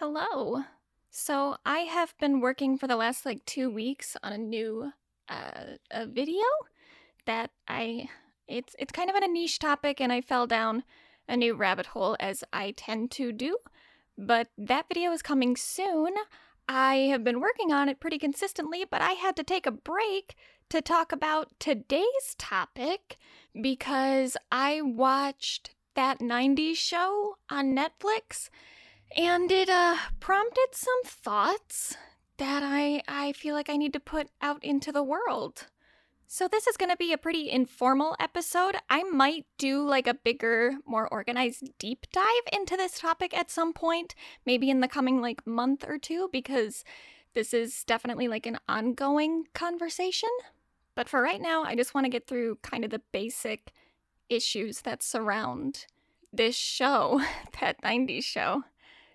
Hello. So I have been working for the last like two weeks on a new uh, a video that I it's it's kind of on a niche topic and I fell down a new rabbit hole as I tend to do. But that video is coming soon. I have been working on it pretty consistently, but I had to take a break to talk about today's topic because I watched that 90s show on Netflix and it uh prompted some thoughts that I I feel like I need to put out into the world. So this is going to be a pretty informal episode. I might do like a bigger, more organized deep dive into this topic at some point, maybe in the coming like month or two because this is definitely like an ongoing conversation. But for right now, I just want to get through kind of the basic issues that surround this show, that 90s show.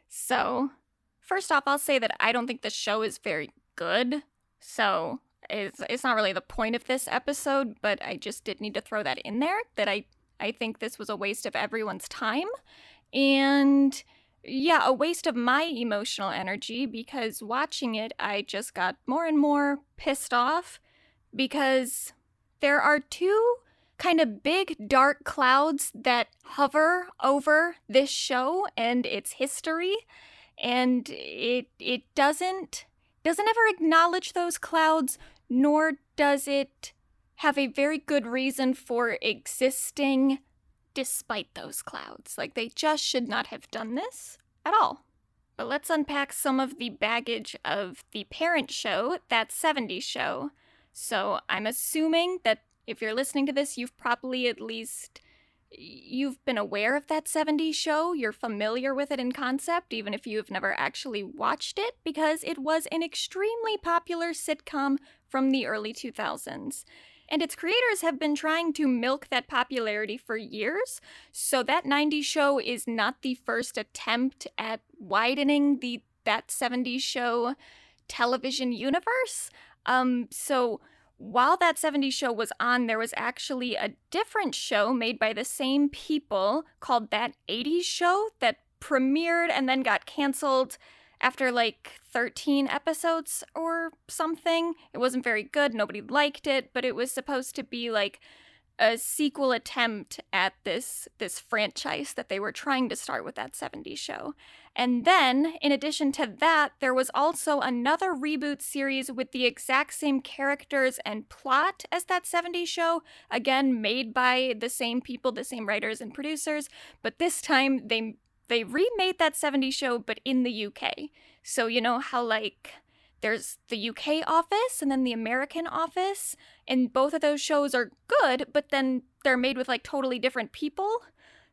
So, first off, I'll say that I don't think the show is very good. So, it's, it's not really the point of this episode, but I just did need to throw that in there that I, I think this was a waste of everyone's time. And yeah, a waste of my emotional energy because watching it, I just got more and more pissed off because there are two kind of big dark clouds that hover over this show and its history. And it it doesn't doesn't ever acknowledge those clouds nor does it have a very good reason for existing despite those clouds. Like they just should not have done this at all. But let's unpack some of the baggage of the parent show that 70s show. So i'm assuming that if you're listening to this, you've probably at least you've been aware of that 70s show, you're familiar with it in concept even if you've never actually watched it because it was an extremely popular sitcom from the early 2000s. And its creators have been trying to milk that popularity for years, so that 90s show is not the first attempt at widening the that 70s show television universe. Um so while that 70s show was on, there was actually a different show made by the same people called That 80s Show that premiered and then got canceled after like 13 episodes or something. It wasn't very good, nobody liked it, but it was supposed to be like a sequel attempt at this this franchise that they were trying to start with that 70s show. And then, in addition to that, there was also another reboot series with the exact same characters and plot as that 70s show, again made by the same people, the same writers and producers, but this time they they remade that 70s show but in the UK. So you know how like there's the UK office and then the American office, and both of those shows are good, but then they're made with like totally different people.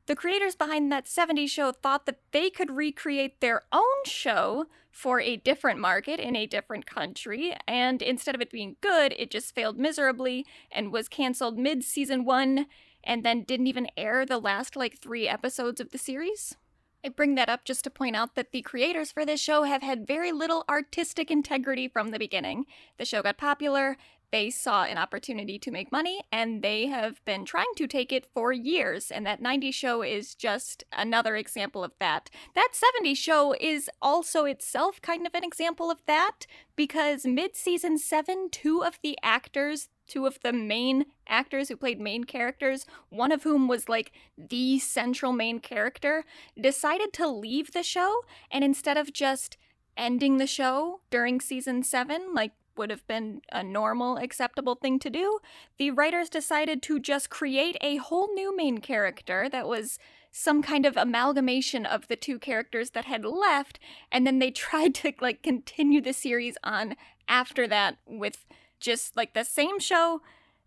The creators behind that 70s show thought that they could recreate their own show for a different market in a different country, and instead of it being good, it just failed miserably and was canceled mid season one and then didn't even air the last like three episodes of the series. I bring that up just to point out that the creators for this show have had very little artistic integrity from the beginning. The show got popular, they saw an opportunity to make money, and they have been trying to take it for years. And that 90s show is just another example of that. That 70s show is also itself kind of an example of that, because mid season 7, two of the actors two of the main actors who played main characters, one of whom was like the central main character, decided to leave the show and instead of just ending the show during season 7 like would have been a normal acceptable thing to do, the writers decided to just create a whole new main character that was some kind of amalgamation of the two characters that had left and then they tried to like continue the series on after that with just like the same show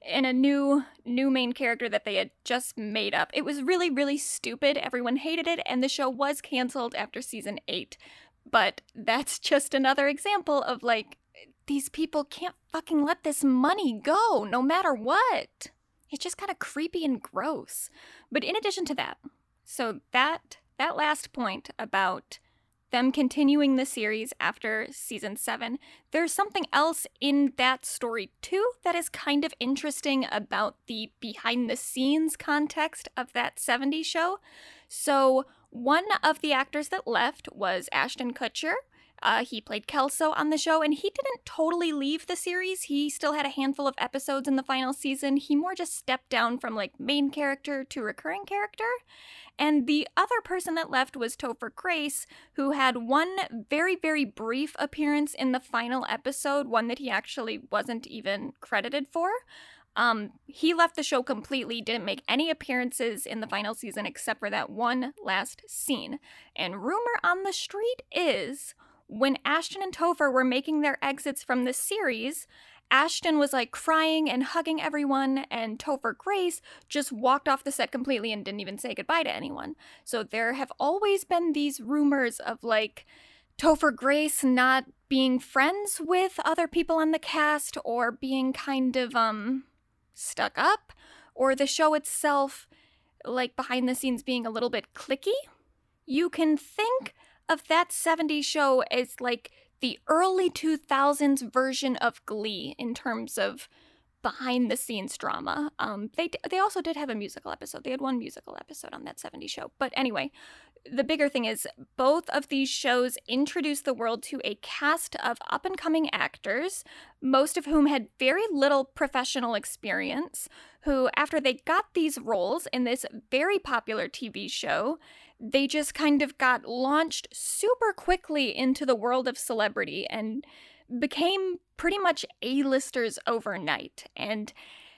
and a new new main character that they had just made up. It was really really stupid. Everyone hated it and the show was canceled after season 8. But that's just another example of like these people can't fucking let this money go no matter what. It's just kind of creepy and gross. But in addition to that, so that that last point about them continuing the series after season 7, there's something else in that story too that is kind of interesting about the behind the scenes context of that 70s show. So, One of the actors that left was Ashton Kutcher. Uh, he played Kelso on the show, and he didn't totally leave the series. He still had a handful of episodes in the final season. He more just stepped down from like main character to recurring character. And the other person that left was Topher Grace, who had one very, very brief appearance in the final episode, one that he actually wasn't even credited for. Um, he left the show completely, didn't make any appearances in the final season except for that one last scene. And rumor on the street is when Ashton and Topher were making their exits from the series, Ashton was like crying and hugging everyone, and Topher Grace just walked off the set completely and didn't even say goodbye to anyone. So there have always been these rumors of like Topher Grace not being friends with other people on the cast or being kind of um stuck up, or the show itself like behind the scenes being a little bit clicky. You can think of that 70s show is like the early 2000s version of Glee in terms of behind the scenes drama. Um, they they also did have a musical episode. They had one musical episode on that 70s show. But anyway, the bigger thing is both of these shows introduced the world to a cast of up and coming actors, most of whom had very little professional experience, who after they got these roles in this very popular TV show, they just kind of got launched super quickly into the world of celebrity and became pretty much A-listers overnight. And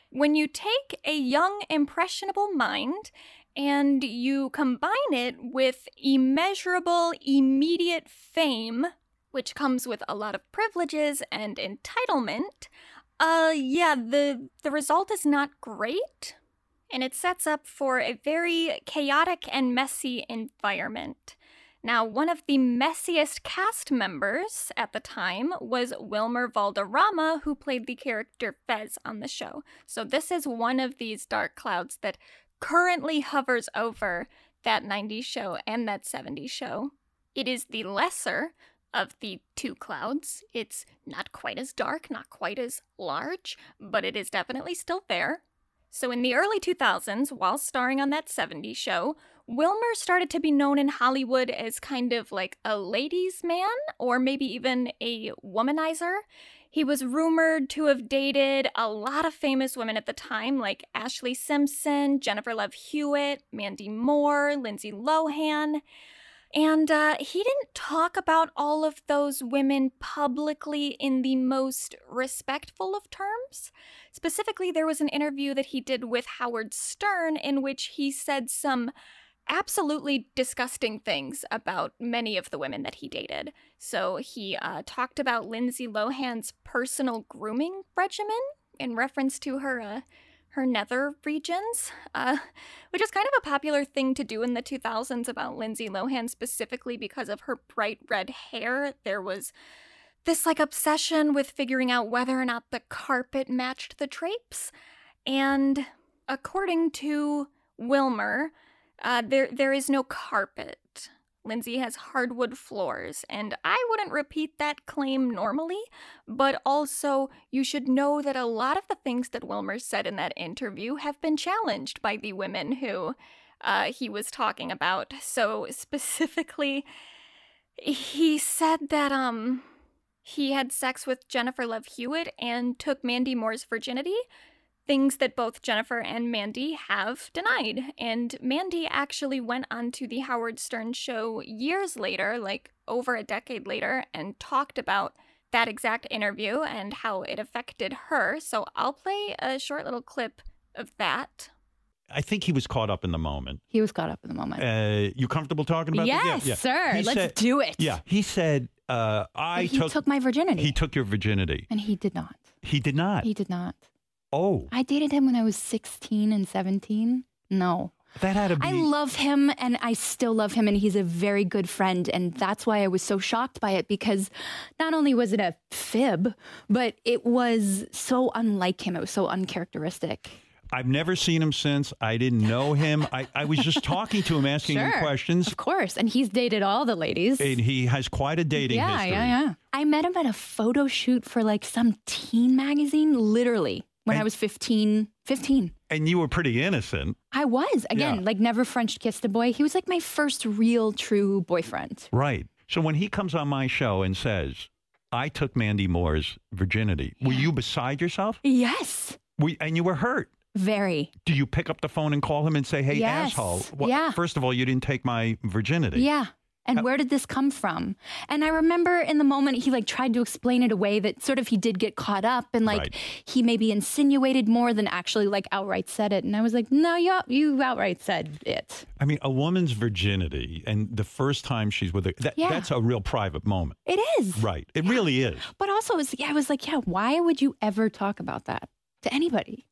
when you take a young, impressionable mind and you combine it with immeasurable, immediate fame, which comes with a lot of privileges and entitlement, uh, yeah, the, the result is not great and it sets up for a very chaotic and messy environment. Now, one of the messiest cast members at the time was Wilmer Valderrama, who played the character Fez on the show. So, this is one of these dark clouds that currently hovers over that 90s show and that 70s show. It is the lesser of the two clouds. It's not quite as dark, not quite as large, but it is definitely still there. So, in the early 2000s, while starring on that 70s show, Wilmer started to be known in Hollywood as kind of like a ladies' man or maybe even a womanizer. He was rumored to have dated a lot of famous women at the time, like Ashlee Simpson, Jennifer Love Hewitt, Mandy Moore, Lindsay Lohan. And uh, he didn't talk about all of those women publicly in the most respectful of terms. Specifically, there was an interview that he did with Howard Stern in which he said some absolutely disgusting things about many of the women that he dated. So he uh, talked about Lindsay Lohan's personal grooming regimen in reference to her uh, her nether regions, uh, which is kind of a popular thing to do in the 2000s about Lindsay Lohan specifically because of her bright red hair. There was this like obsession with figuring out whether or not the carpet matched the drapes. And according to Wilmer, uh, there there is no carpet. Lindsay has hardwood floors, and I wouldn't repeat that claim normally, but also you should know that a lot of the things that Wilmer said in that interview have been challenged by the women who uh, he was talking about. So specifically, he said that um he had sex with Jennifer Love Hewitt and took Mandy Moore's virginity, things that both Jennifer and Mandy have denied. And Mandy actually went on to the Howard Stern show years later, like over a decade later, and talked about that exact interview and how it affected her. So I'll play a short little clip of that. I think he was caught up in the moment. He was caught up in the moment. Uh, you comfortable talking about yes, this? Yeah, sir. He Let's said- do it. Yeah, he said, uh, "I he took, took, my virginity. he took your virginity." and he did not. He did not. He did not. oh, I dated him when I was 16 and 17. No. that had to be. I love him and I still love him and he's a very good friend and that's why I was so shocked by it because not only was it a fib, but it was so unlike him. It was so uncharacteristic. I've never seen him since. I didn't know him. I, I was just talking to him, asking him Sure. questions, Of course. And he's dated all the ladies. and he has quite a dating yeah, history. yeah, yeah. I met him at a photo shoot for like some teen magazine, literally, when I was 15. 15. And you were pretty innocent. I was. Again, Yeah. like never French kissed a boy. He was like my first real true boyfriend. Right. So when he comes on my show and says, I took Mandy Moore's virginity, were you beside yourself? Yes. We, and you were hurt. Very. Do you pick up the phone and call him and say, hey, Yes. asshole? what- Yeah. First of all, you didn't take my virginity. Yeah. And Uh, where did this come from? And I remember in the moment he like tried to explain it away that sort of he did get caught up and like Right. he maybe insinuated more than actually like outright said it. And I was like, no, you you outright said it. I mean, a woman's virginity and the first time she's with a, that, Yeah. that's a real private moment. It is. Right. It really is. But also, it was, yeah, I was like, yeah, why would you ever talk about that to anybody?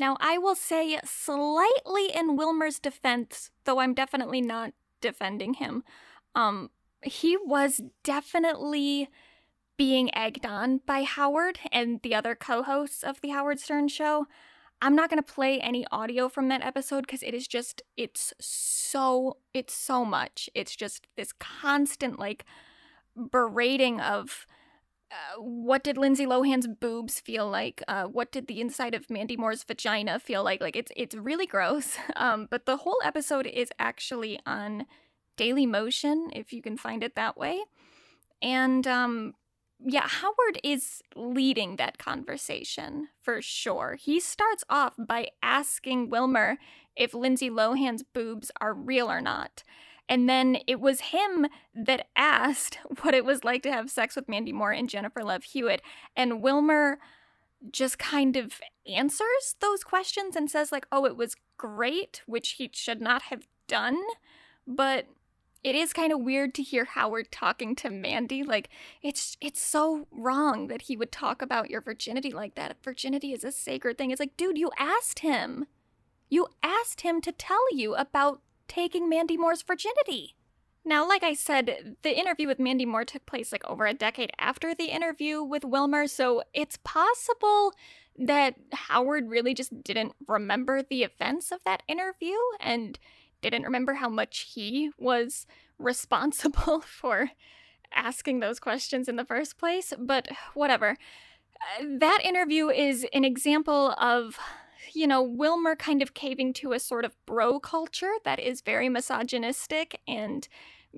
Now, I will say slightly in Wilmer's defense, though I'm definitely not defending him. Um, he was definitely being egged on by Howard and the other co-hosts of the Howard Stern show. I'm not going to play any audio from that episode because it is just it's so it's so much. It's just this constant like berating of uh, what did Lindsay Lohan's boobs feel like? Uh, what did the inside of Mandy Moore's vagina feel like? Like it's it's really gross. Um, but the whole episode is actually on Daily Motion, if you can find it that way. And um, yeah, Howard is leading that conversation for sure. He starts off by asking Wilmer if Lindsay Lohan's boobs are real or not. And then it was him that asked what it was like to have sex with Mandy Moore and Jennifer Love Hewitt. And Wilmer just kind of answers those questions and says, like, oh, it was great, which he should not have done. But it is kind of weird to hear Howard talking to Mandy. Like, it's it's so wrong that he would talk about your virginity like that. Virginity is a sacred thing. It's like, dude, you asked him. You asked him to tell you about taking Mandy Moore's virginity. Now, like I said, the interview with Mandy Moore took place like over a decade after the interview with Wilmer, so it's possible that Howard really just didn't remember the events of that interview and didn't remember how much he was responsible for asking those questions in the first place, but whatever. Uh, That interview is an example of you know, Wilmer kind of caving to a sort of bro culture that is very misogynistic and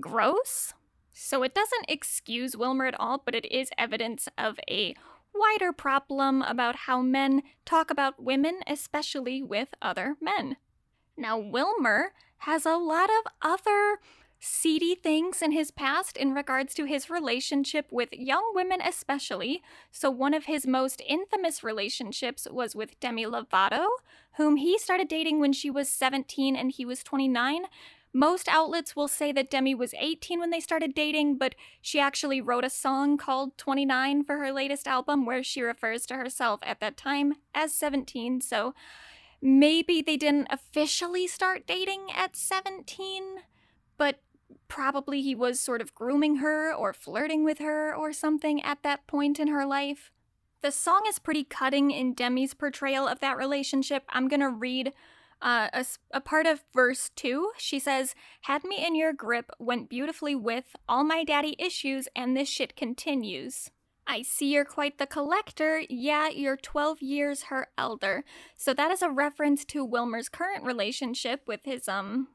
gross. So it doesn't excuse Wilmer at all, but it is evidence of a wider problem about how men talk about women, especially with other men. Now, Wilmer has a lot of other seedy things in his past in regards to his relationship with young women, especially. So, one of his most infamous relationships was with Demi Lovato, whom he started dating when she was 17 and he was 29. Most outlets will say that Demi was 18 when they started dating, but she actually wrote a song called 29 for her latest album where she refers to herself at that time as 17. So maybe they didn't officially start dating at 17, but probably he was sort of grooming her or flirting with her or something at that point in her life. The song is pretty cutting in Demi's portrayal of that relationship. I'm gonna read uh, a, a part of verse 2. She says, Had me in your grip, went beautifully with all my daddy issues, and this shit continues. I see you're quite the collector. Yeah, you're 12 years her elder. So that is a reference to Wilmer's current relationship with his, um,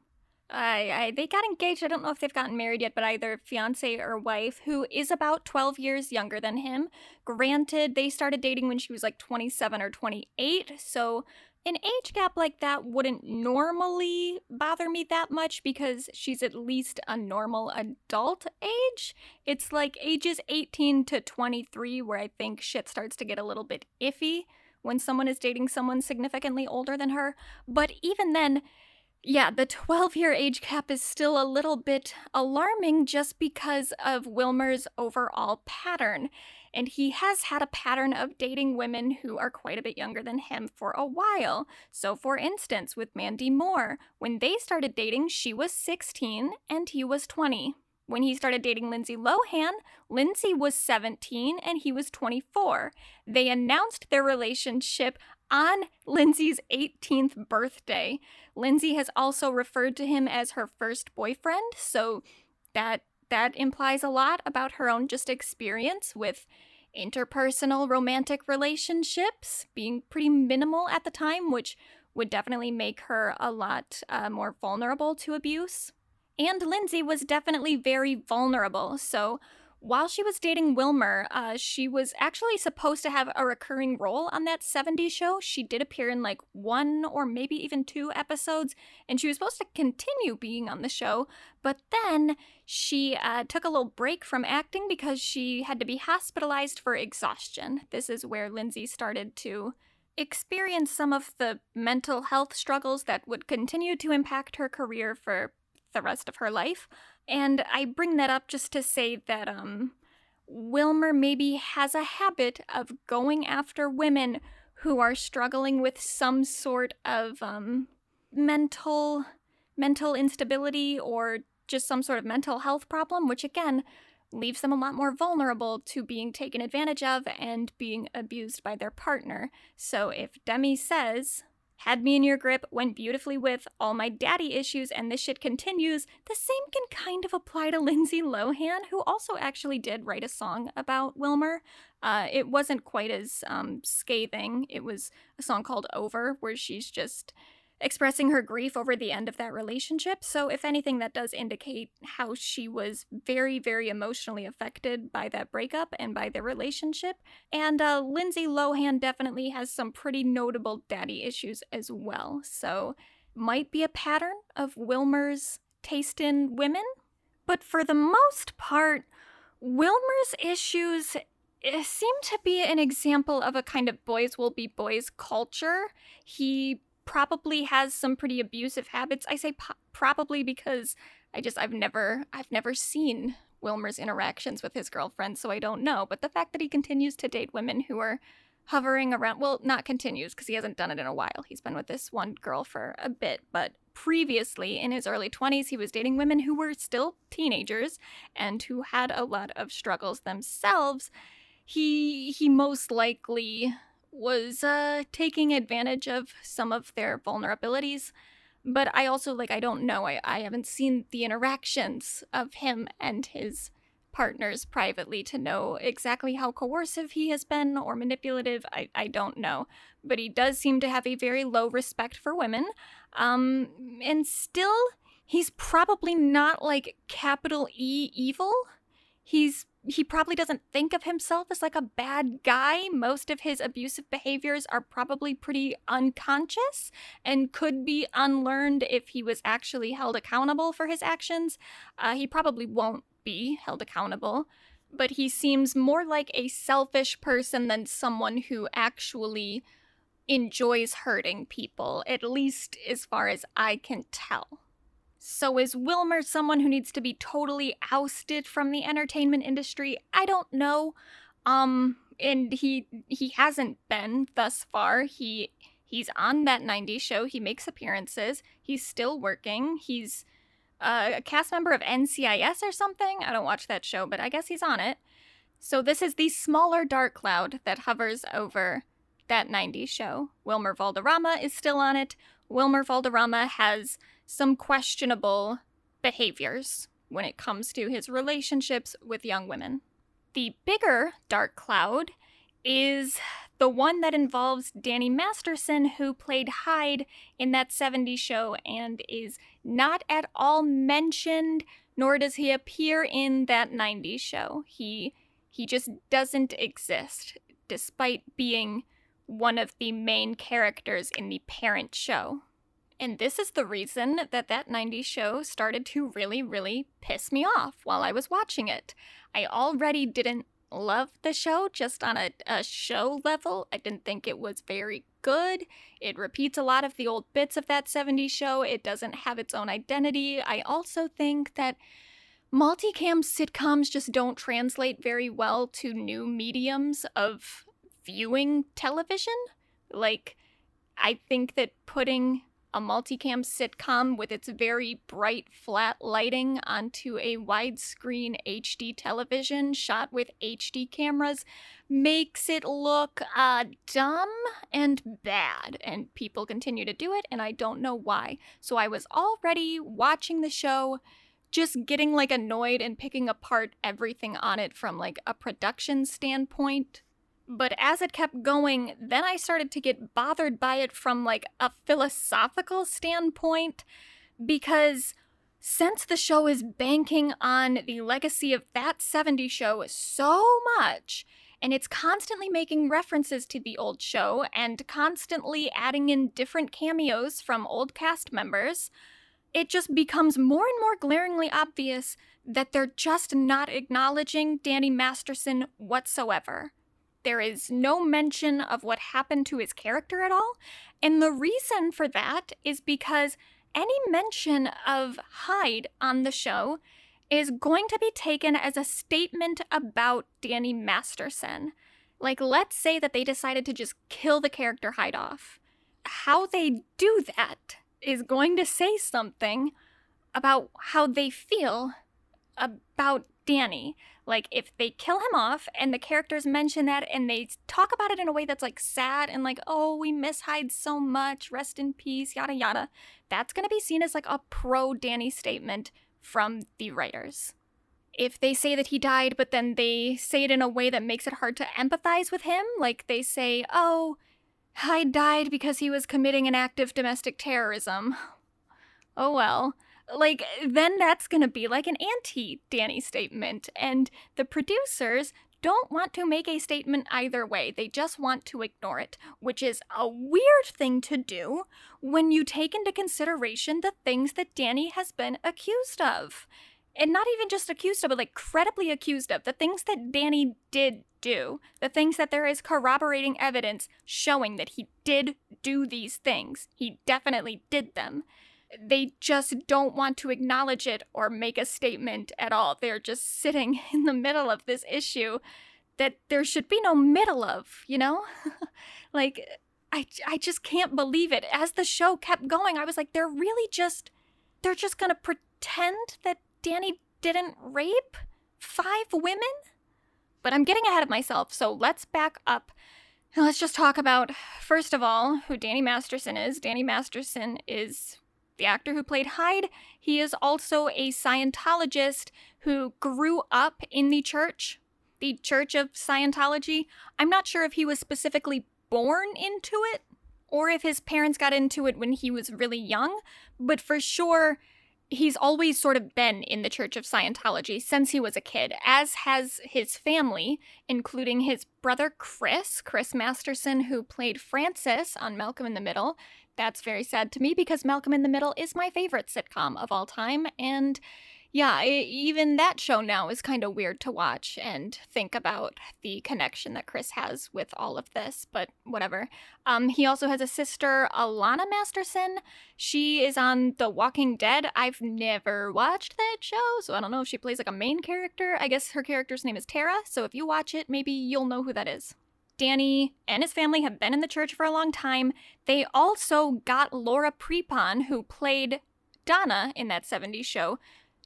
I, I they got engaged. I don't know if they've gotten married yet, but either fiance or wife who is about 12 years younger than him. Granted, they started dating when she was like 27 or 28, so an age gap like that wouldn't normally bother me that much because she's at least a normal adult age. It's like ages 18 to 23 where I think shit starts to get a little bit iffy when someone is dating someone significantly older than her. But even then, yeah, the 12 year age cap is still a little bit alarming just because of Wilmer's overall pattern. And he has had a pattern of dating women who are quite a bit younger than him for a while. So, for instance, with Mandy Moore, when they started dating, she was 16 and he was 20. When he started dating Lindsay Lohan, Lindsay was 17 and he was 24. They announced their relationship on Lindsay's 18th birthday. Lindsay has also referred to him as her first boyfriend, so that that implies a lot about her own just experience with interpersonal romantic relationships being pretty minimal at the time, which would definitely make her a lot uh, more vulnerable to abuse. And Lindsay was definitely very vulnerable. So while she was dating Wilmer, uh, she was actually supposed to have a recurring role on that 70s show. She did appear in like one or maybe even two episodes, and she was supposed to continue being on the show. But then she uh, took a little break from acting because she had to be hospitalized for exhaustion. This is where Lindsay started to experience some of the mental health struggles that would continue to impact her career for the rest of her life. And I bring that up just to say that um Wilmer maybe has a habit of going after women who are struggling with some sort of um mental mental instability or just some sort of mental health problem, which again leaves them a lot more vulnerable to being taken advantage of and being abused by their partner. So if Demi says had me in your grip, went beautifully with all my daddy issues, and this shit continues. The same can kind of apply to Lindsay Lohan, who also actually did write a song about Wilmer. Uh, it wasn't quite as um, scathing. It was a song called Over, where she's just expressing her grief over the end of that relationship. So, if anything, that does indicate how she was very, very emotionally affected by that breakup and by their relationship. And uh, Lindsay Lohan definitely has some pretty notable daddy issues as well. So, might be a pattern of Wilmer's taste in women. But for the most part, Wilmer's issues eh, seem to be an example of a kind of boys will be boys culture. He probably has some pretty abusive habits. I say po- probably because I just I've never I've never seen Wilmer's interactions with his girlfriend, so I don't know. But the fact that he continues to date women who are hovering around well, not continues because he hasn't done it in a while. He's been with this one girl for a bit, but previously in his early 20s he was dating women who were still teenagers and who had a lot of struggles themselves. He he most likely was uh, taking advantage of some of their vulnerabilities. But I also, like, I don't know. I, I haven't seen the interactions of him and his partners privately to know exactly how coercive he has been or manipulative. I, I don't know. But he does seem to have a very low respect for women. Um, and still, he's probably not like capital E evil. He's he probably doesn't think of himself as like a bad guy. Most of his abusive behaviors are probably pretty unconscious and could be unlearned if he was actually held accountable for his actions. Uh, he probably won't be held accountable, but he seems more like a selfish person than someone who actually enjoys hurting people, at least as far as I can tell. So is Wilmer someone who needs to be totally ousted from the entertainment industry? I don't know. Um and he he hasn't been thus far. He he's on that 90s show. He makes appearances. He's still working. He's uh, a cast member of NCIS or something. I don't watch that show, but I guess he's on it. So this is the smaller dark cloud that hovers over that 90s show. Wilmer Valderrama is still on it. Wilmer Valderrama has some questionable behaviors when it comes to his relationships with young women. The bigger dark cloud is the one that involves Danny Masterson, who played Hyde in that 70s show and is not at all mentioned, nor does he appear in that 90s show. He he just doesn't exist, despite being one of the main characters in the parent show. And this is the reason that that 90s show started to really, really piss me off while I was watching it. I already didn't love the show just on a, a show level. I didn't think it was very good. It repeats a lot of the old bits of that 70s show. It doesn't have its own identity. I also think that multicam sitcoms just don't translate very well to new mediums of viewing television. Like, I think that putting a multicam sitcom with its very bright, flat lighting onto a widescreen HD television shot with HD cameras makes it look uh, dumb and bad. And people continue to do it, and I don't know why. So I was already watching the show just getting like annoyed and picking apart everything on it from like a production standpoint But as it kept going, then I started to get bothered by it from like a philosophical standpoint because since the show is banking on the legacy of that 70s show so much, and it's constantly making references to the old show and constantly adding in different cameos from old cast members, it just becomes more and more glaringly obvious that they're just not acknowledging Danny Masterson whatsoever. There is no mention of what happened to his character at all, and the reason for that is because any mention of Hyde on the show is going to be taken as a statement about Danny Masterson. Like, let's say that they decided to just kill the character Hyde off. How they do that is going to say something about how they feel about Danny. Like, if they kill him off and the characters mention that and they talk about it in a way that's like sad and like, oh, we miss Hyde so much, rest in peace, yada yada, that's to be seen as like a pro Danny statement from the writers. If they say that he died, but then they say it in a way that makes it hard to empathize with him, like they say, oh, Hyde died because he was committing an act of domestic terrorism. Oh well. Like, then that's gonna be like an anti Danny statement, and the producers don't want to make a statement either way. They just want to ignore it, which is a weird thing to do when you take into consideration the things that Danny has been accused of. And not even just accused of, but like credibly accused of. The things that Danny did do. The things that there is corroborating evidence showing that he did do these things. He definitely did them they just don't want to acknowledge it or make a statement at all. They're just sitting in the middle of this issue that there should be no middle of, you know? like, I, I just can't believe it. As the show kept going, I was like, they're really just, they're just gonna pretend that Danny didn't rape five women? But I'm getting ahead of myself, so let's back up. And let's just talk about, first of all, who Danny Masterson is. Danny Masterson is the actor who played Hyde, he is also a Scientologist who grew up in the church, the Church of Scientology. I'm not sure if he was specifically born into it or if his parents got into it when he was really young, but for sure, he's always sort of been in the Church of Scientology since he was a kid, as has his family, including his brother Chris, Chris Masterson, who played Francis on Malcolm in the Middle, that's very sad to me because Malcolm in the Middle is my favorite sitcom of all time. And yeah, even that show now is kind of weird to watch and think about the connection that Chris has with all of this, but whatever. Um, he also has a sister, Alanna Masterson. She is on The Walking Dead. I've never watched that show, so I don't know if she plays like a main character. I guess her character's name is Tara, so if you watch it, maybe you'll know who that is. Danny and his family have been in the church for a long time. They also got Laura Prepon, who played Donna in that 70s show,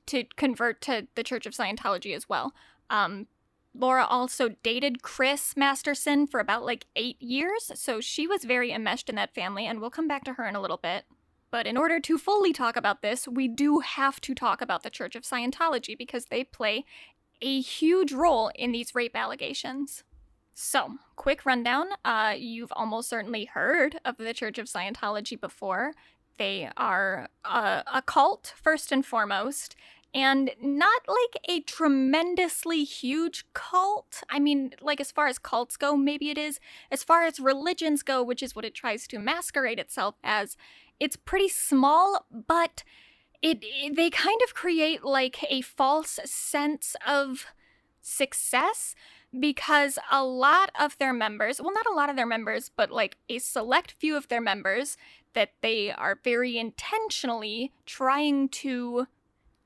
to convert to the Church of Scientology as well. Um, Laura also dated Chris Masterson for about like eight years, so she was very enmeshed in that family, and we'll come back to her in a little bit. But in order to fully talk about this, we do have to talk about the Church of Scientology because they play a huge role in these rape allegations. So, quick rundown. Uh, you've almost certainly heard of the Church of Scientology before. They are a, a cult, first and foremost, and not like a tremendously huge cult. I mean, like as far as cults go, maybe it is. As far as religions go, which is what it tries to masquerade itself as, it's pretty small, but it, it they kind of create like a false sense of success because a lot of their members, well, not a lot of their members, but like a select few of their members that they are very intentionally trying to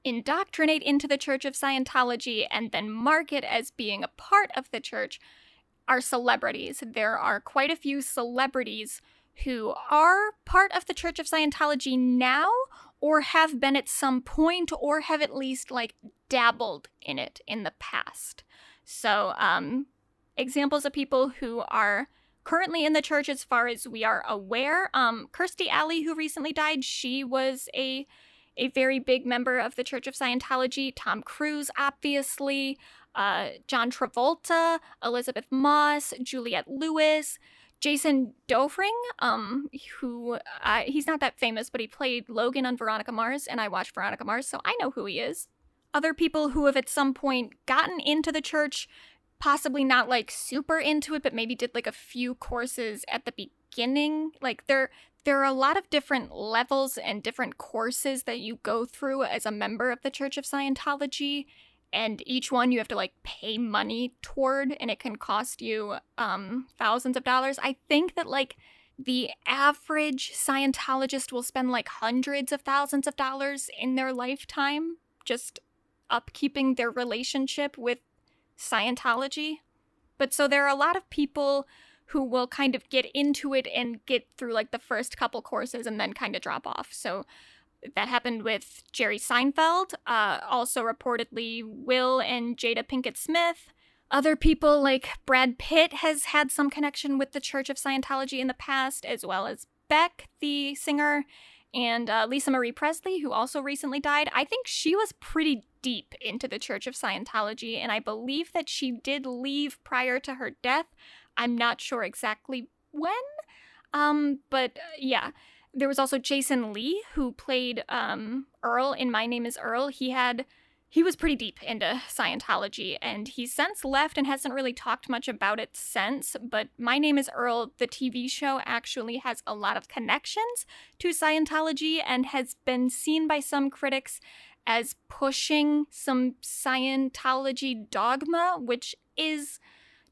indoctrinate into the Church of Scientology and then market as being a part of the church are celebrities. There are quite a few celebrities who are part of the Church of Scientology now or have been at some point or have at least like dabbled in it in the past. So, um, examples of people who are currently in the church, as far as we are aware, um, Kirstie Alley, who recently died, she was a a very big member of the Church of Scientology. Tom Cruise, obviously. uh, John Travolta, Elisabeth Moss, Juliette Lewis, Jason Dohring, um, who he's not that famous, but he played Logan on Veronica Mars, and I watched Veronica Mars, so I know who he is. Other people who have at some point gotten into the church, possibly not like super into it, but maybe did like a few courses at the beginning. Like there, there are a lot of different levels and different courses that you go through as a member of the Church of Scientology and each one you have to like pay money toward and it can cost you um thousands of dollars. I think that like the average Scientologist will spend like hundreds of thousands of dollars in their lifetime just upkeeping their relationship with Scientology. But so there are a lot of people who will kind of get into it and get through like the first couple courses and then kind of drop off. So that happened with Jerry Seinfeld, uh, also reportedly Will and Jada Pinkett Smith. Other people like Brad Pitt has had some connection with the Church of Scientology in the past, as well as Beck, the singer, and uh, Lisa Marie Presley, who also recently died. I think she was pretty deep into the Church of Scientology, and I believe that she did leave prior to her death. I'm not sure exactly when, um, but uh, yeah. There was also Jason Lee, who played um, Earl in My Name is Earl. He had he was pretty deep into Scientology, and he's since left and hasn't really talked much about it since. But My Name is Earl, the TV show, actually has a lot of connections to Scientology and has been seen by some critics as pushing some Scientology dogma, which is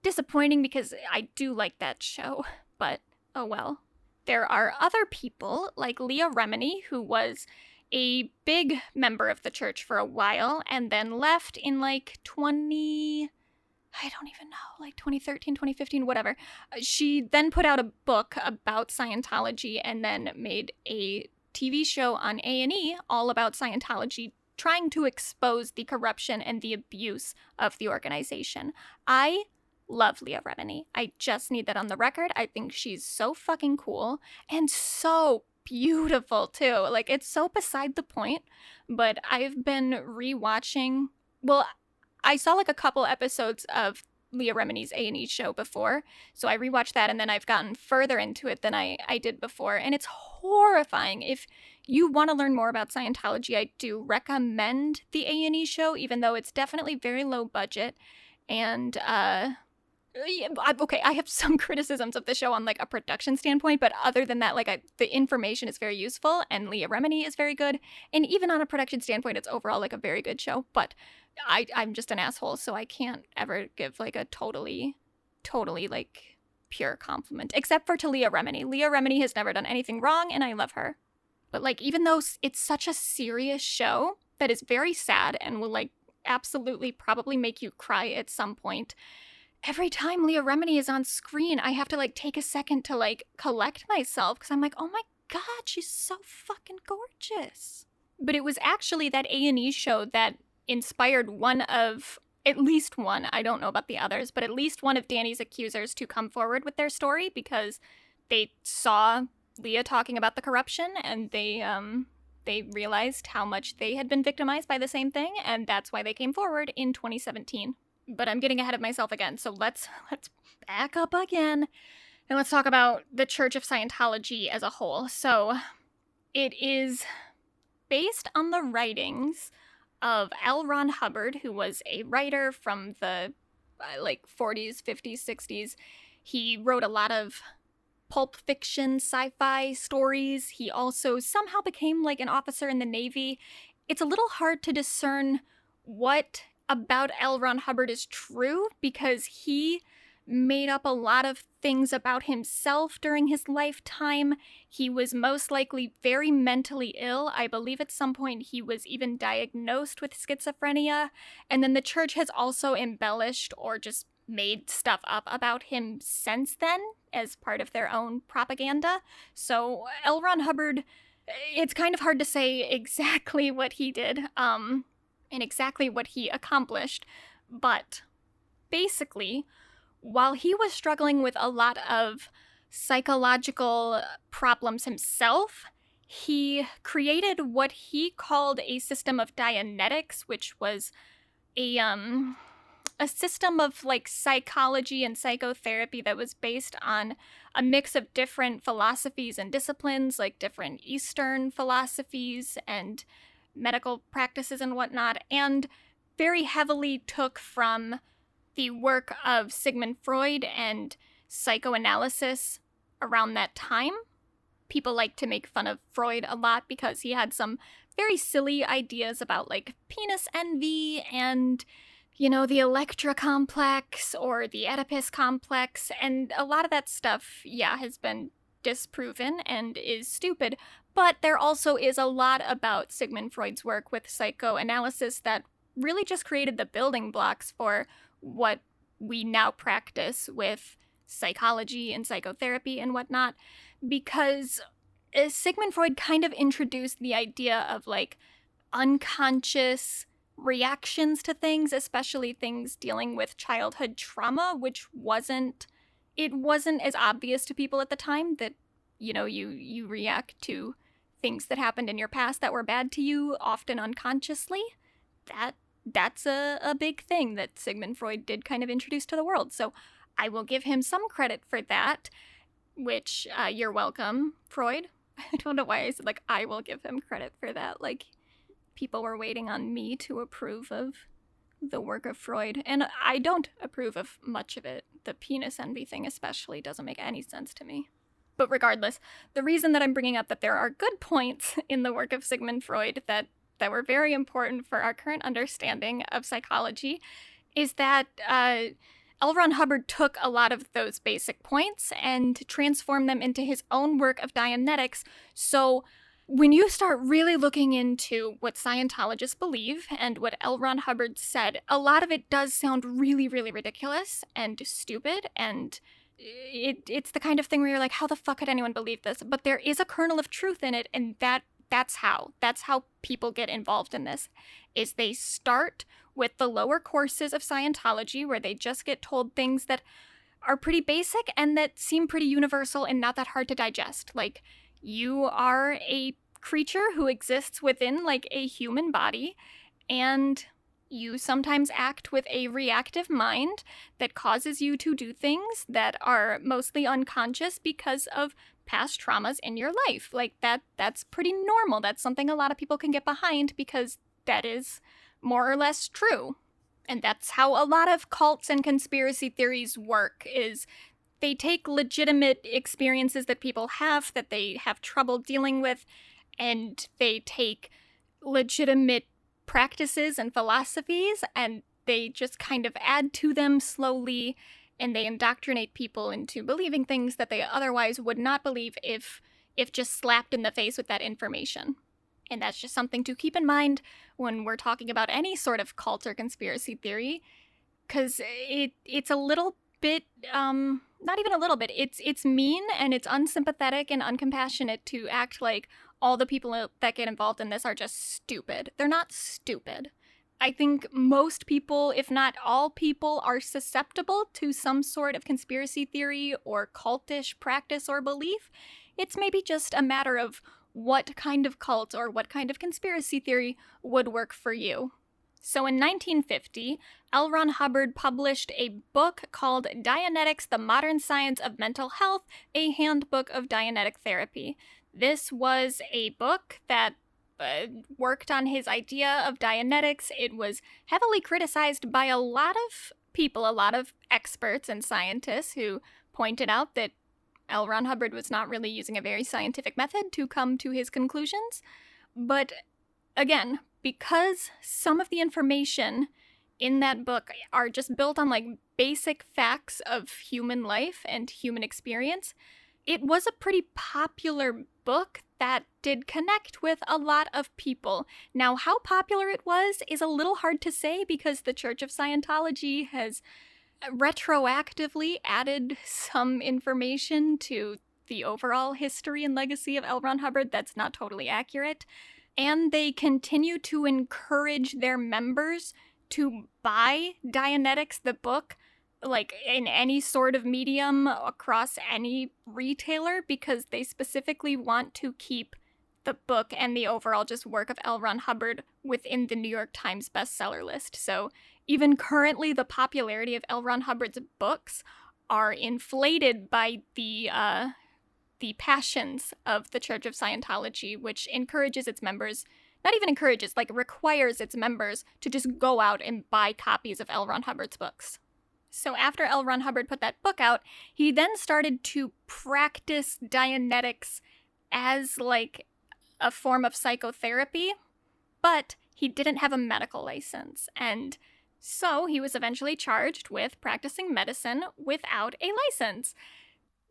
disappointing because I do like that show, but oh well. There are other people like Leah Remini, who was a big member of the church for a while and then left in like 20 I don't even know, like 2013, 2015, whatever. Uh, she then put out a book about Scientology and then made a TV show on A&E all about Scientology trying to expose the corruption and the abuse of the organization. I love Leah Remini. I just need that on the record. I think she's so fucking cool and so beautiful too. Like it's so beside the point, but I've been rewatching. Well, I saw like a couple episodes of Leah Remini's A&E show before, so I rewatched that and then I've gotten further into it than I I did before, and it's horrifying. If you want to learn more about Scientology, I do recommend the A&E show, even though it's definitely very low budget and uh yeah, okay, I have some criticisms of the show on like a production standpoint, but other than that, like I, the information is very useful, and Leah Remini is very good, and even on a production standpoint, it's overall like a very good show. But I, I'm just an asshole, so I can't ever give like a totally, totally like pure compliment, except for to Leah Remini. Leah Remini has never done anything wrong, and I love her. But like, even though it's such a serious show that is very sad and will like absolutely probably make you cry at some point every time Leah Remini is on screen, I have to like take a second to like collect myself because I'm like, oh my god, she's so fucking gorgeous. But it was actually that A and E show that inspired one of at least one. I don't know about the others, but at least one of Danny's accusers to come forward with their story because they saw Leah talking about the corruption and they um they realized how much they had been victimized by the same thing and that's why they came forward in 2017 but I'm getting ahead of myself again. So let's let's back up again and let's talk about the Church of Scientology as a whole. So it is based on the writings of L. Ron Hubbard, who was a writer from the uh, like 40s, 50s, 60s. He wrote a lot of pulp fiction, sci fi stories. He also somehow became like an officer in the Navy. It's a little hard to discern what about L. Ron Hubbard is true because he made up a lot of things about himself during his lifetime. He was most likely very mentally ill. I believe at some point he was even diagnosed with schizophrenia. And then the church has also embellished or just made stuff up about him since then as part of their own propaganda. So L. Ron Hubbard, it's kind of hard to say exactly what he did. Um, and exactly what he accomplished. But basically, while he was struggling with a lot of psychological problems himself, he created what he called a system of Dianetics, which was a um a system of like psychology and psychotherapy that was based on a mix of different philosophies and disciplines, like different Eastern philosophies and medical practices and whatnot, and very heavily took from the work of Sigmund Freud and psychoanalysis around that time. People like to make fun of Freud a lot because he had some very silly ideas about like penis envy and you know, the Electra complex or the Oedipus complex, and a lot of that stuff, yeah, has been disproven and is stupid. But there also is a lot about Sigmund Freud's work with psychoanalysis that really just created the building blocks for what we now practice with psychology and psychotherapy and whatnot. Because uh, Sigmund Freud kind of introduced the idea of like unconscious reactions to things, especially things dealing with childhood trauma, which wasn't it wasn't as obvious to people at the time that you know you you react to things that happened in your past that were bad to you often unconsciously that that's a, a big thing that sigmund freud did kind of introduce to the world so i will give him some credit for that which uh, you're welcome freud i don't know why i said like i will give him credit for that like people were waiting on me to approve of the work of Freud, and I don't approve of much of it. The penis envy thing, especially, doesn't make any sense to me. But regardless, the reason that I'm bringing up that there are good points in the work of Sigmund Freud that, that were very important for our current understanding of psychology is that uh, L. Ron Hubbard took a lot of those basic points and transformed them into his own work of Dianetics. So when you start really looking into what Scientologists believe and what L. Ron Hubbard said, a lot of it does sound really, really ridiculous and stupid and it it's the kind of thing where you're like, how the fuck could anyone believe this? But there is a kernel of truth in it, and that that's how. That's how people get involved in this. Is they start with the lower courses of Scientology where they just get told things that are pretty basic and that seem pretty universal and not that hard to digest. Like you are a creature who exists within like a human body and you sometimes act with a reactive mind that causes you to do things that are mostly unconscious because of past traumas in your life. Like that that's pretty normal. That's something a lot of people can get behind because that is more or less true. And that's how a lot of cults and conspiracy theories work is they take legitimate experiences that people have that they have trouble dealing with and they take legitimate practices and philosophies and they just kind of add to them slowly and they indoctrinate people into believing things that they otherwise would not believe if if just slapped in the face with that information. And that's just something to keep in mind when we're talking about any sort of cult or conspiracy theory cuz it it's a little bit um not even a little bit. It's it's mean and it's unsympathetic and uncompassionate to act like all the people that get involved in this are just stupid. They're not stupid. I think most people, if not all people, are susceptible to some sort of conspiracy theory or cultish practice or belief. It's maybe just a matter of what kind of cult or what kind of conspiracy theory would work for you. So in 1950, L. Ron Hubbard published a book called Dianetics The Modern Science of Mental Health, a handbook of Dianetic therapy. This was a book that uh, worked on his idea of Dianetics. It was heavily criticized by a lot of people, a lot of experts and scientists who pointed out that L. Ron Hubbard was not really using a very scientific method to come to his conclusions. But again, because some of the information in that book are just built on like basic facts of human life and human experience, it was a pretty popular book that did connect with a lot of people. Now, how popular it was is a little hard to say because the Church of Scientology has retroactively added some information to the overall history and legacy of L. Ron Hubbard that's not totally accurate and they continue to encourage their members to buy Dianetics, the book, like in any sort of medium across any retailer because they specifically want to keep the book and the overall just work of L. Ron Hubbard within the New York Times bestseller list. So even currently, the popularity of L. Ron Hubbard's books are inflated by the uh, the passions of the Church of Scientology, which encourages its members, not even encourages, like requires its members to just go out and buy copies of L. Ron Hubbard's books. So after L. Ron Hubbard put that book out, he then started to practice Dianetics as like a form of psychotherapy, but he didn't have a medical license. And so he was eventually charged with practicing medicine without a license,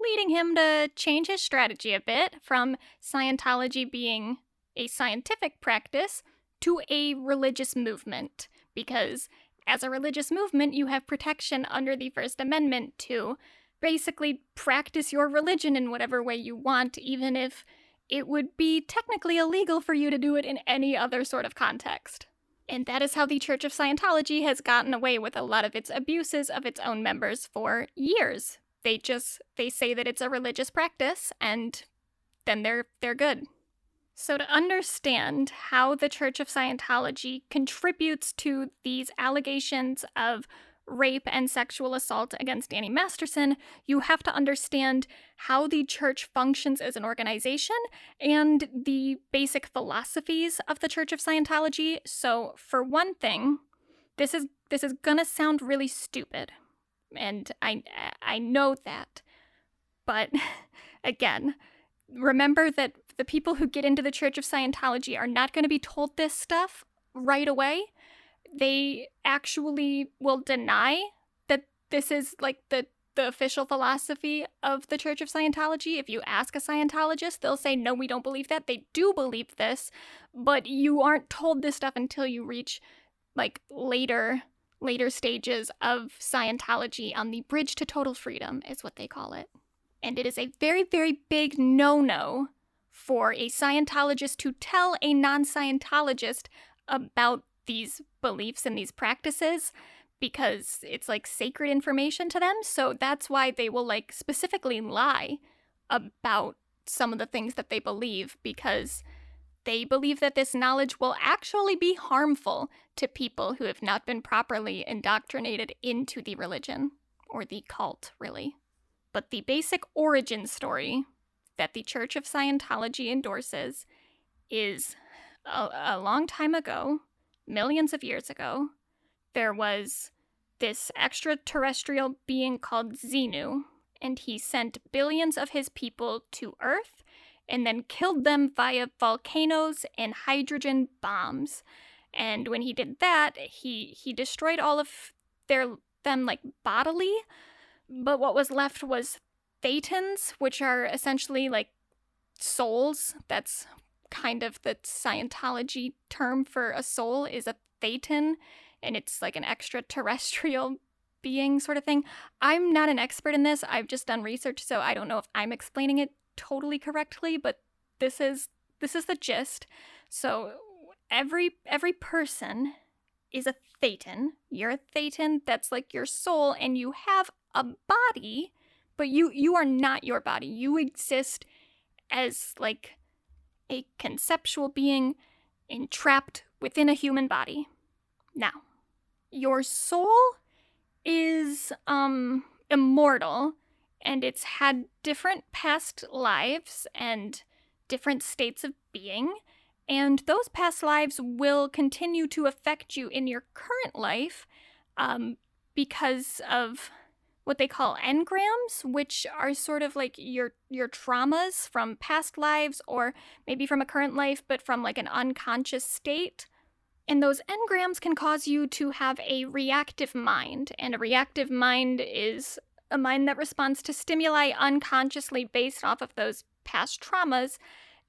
leading him to change his strategy a bit from Scientology being a scientific practice to a religious movement. Because as a religious movement, you have protection under the First Amendment to basically practice your religion in whatever way you want, even if it would be technically illegal for you to do it in any other sort of context. And that is how the Church of Scientology has gotten away with a lot of its abuses of its own members for years. They just they say that it's a religious practice and then they're they're good. So to understand how the Church of Scientology contributes to these allegations of rape and sexual assault against Danny Masterson, you have to understand how the church functions as an organization and the basic philosophies of the Church of Scientology. So, for one thing, this is this is going to sound really stupid. And I I know that. But again, remember that the people who get into the Church of Scientology are not going to be told this stuff right away they actually will deny that this is like the the official philosophy of the Church of Scientology. If you ask a Scientologist, they'll say, no, we don't believe that. They do believe this, but you aren't told this stuff until you reach like later later stages of Scientology on the bridge to total freedom is what they call it. And it is a very, very big no-no for a Scientologist to tell a non-Scientologist about these beliefs and these practices because it's like sacred information to them. So that's why they will like specifically lie about some of the things that they believe because they believe that this knowledge will actually be harmful to people who have not been properly indoctrinated into the religion or the cult, really. But the basic origin story that the Church of Scientology endorses is a, a long time ago, millions of years ago, there was this extraterrestrial being called Xenu, and he sent billions of his people to Earth and then killed them via volcanoes and hydrogen bombs. And when he did that, he he destroyed all of their them like bodily, but what was left was thetans, which are essentially like souls. That's kind of the Scientology term for a soul is a thetan, and it's like an extraterrestrial being sort of thing. I'm not an expert in this. I've just done research, so I don't know if I'm explaining it totally correctly, but this is this is the gist. So every every person is a thetan. You're a thetan. That's like your soul, and you have a body, but you you are not your body. You exist as like a conceptual being entrapped within a human body. Now, your soul is um immortal and it's had different past lives and different states of being and those past lives will continue to affect you in your current life um, because of what they call engrams, which are sort of like your your traumas from past lives or maybe from a current life, but from like an unconscious state. And those engrams can cause you to have a reactive mind, and a reactive mind is a mind that responds to stimuli unconsciously based off of those past traumas.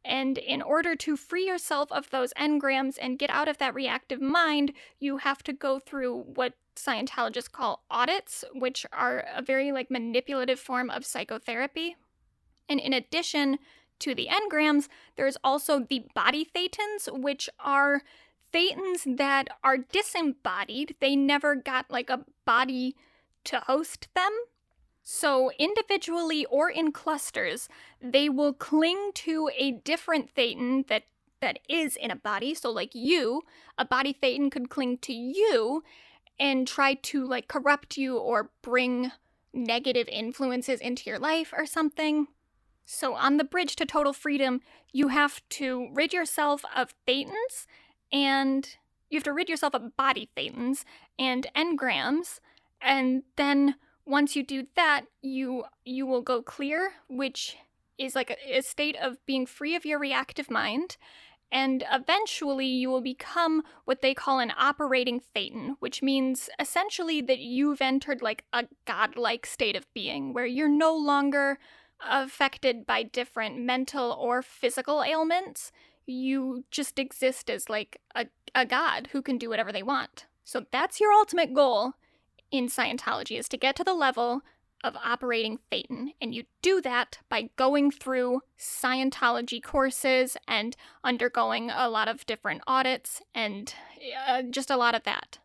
And in order to free yourself of those engrams and get out of that reactive mind, you have to go through what Scientologists call audits, which are a very like manipulative form of psychotherapy. And in addition to the engrams, there's also the body thetans, which are thetans that are disembodied. They never got like a body to host them. So, individually or in clusters, they will cling to a different thetan that that is in a body. So, like you, a body thetan could cling to you, and try to like corrupt you or bring negative influences into your life or something. So, on the bridge to total freedom, you have to rid yourself of thetans and you have to rid yourself of body thetans and engrams. And then once you do that, you you will go clear, which is like a, a state of being free of your reactive mind. And eventually, you will become what they call an operating thetan, which means essentially that you've entered like a godlike state of being where you're no longer affected by different mental or physical ailments. You just exist as like a, a god who can do whatever they want. So that's your ultimate goal in Scientology is to get to the level of operating Thetan. And you do that by going through Scientology courses and undergoing a lot of different audits and uh, just a lot of that.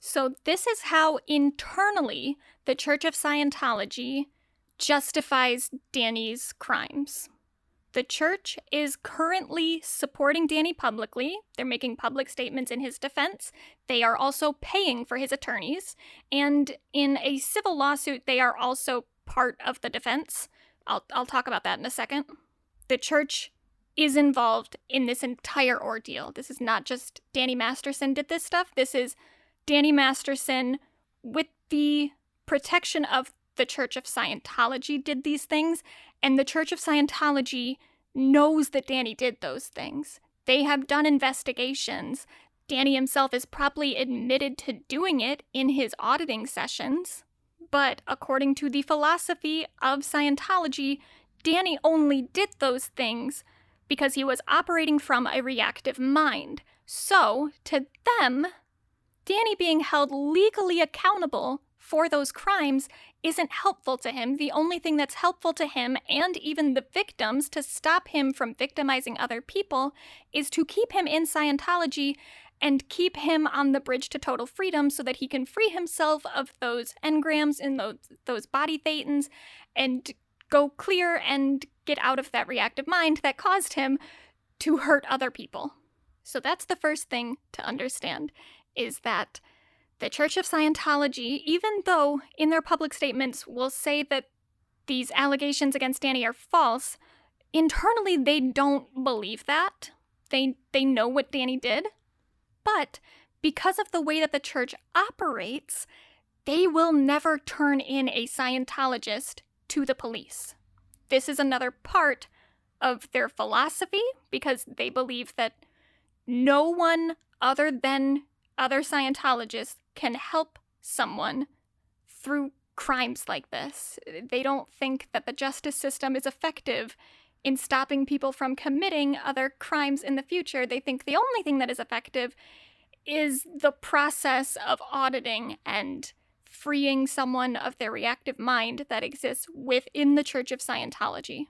So, this is how internally the Church of Scientology justifies Danny's crimes. The church is currently supporting Danny publicly. They're making public statements in his defense. They are also paying for his attorneys. And in a civil lawsuit, they are also part of the defense. I'll, I'll talk about that in a second. The church is involved in this entire ordeal. This is not just Danny Masterson did this stuff. This is Danny Masterson with the protection of the Church of Scientology did these things, and the Church of Scientology knows that Danny did those things. They have done investigations. Danny himself is probably admitted to doing it in his auditing sessions. But according to the philosophy of Scientology, Danny only did those things because he was operating from a reactive mind. So, to them, Danny being held legally accountable for those crimes isn't helpful to him. The only thing that's helpful to him and even the victims to stop him from victimizing other people is to keep him in Scientology and keep him on the bridge to total freedom so that he can free himself of those engrams and those, those body thetans and go clear and get out of that reactive mind that caused him to hurt other people. So that's the first thing to understand is that the Church of Scientology, even though in their public statements will say that these allegations against Danny are false, internally they don't believe that. They they know what Danny did. But because of the way that the church operates, they will never turn in a Scientologist to the police. This is another part of their philosophy because they believe that no one other than other Scientologists can help someone through crimes like this. They don't think that the justice system is effective in stopping people from committing other crimes in the future. They think the only thing that is effective is the process of auditing and freeing someone of their reactive mind that exists within the Church of Scientology.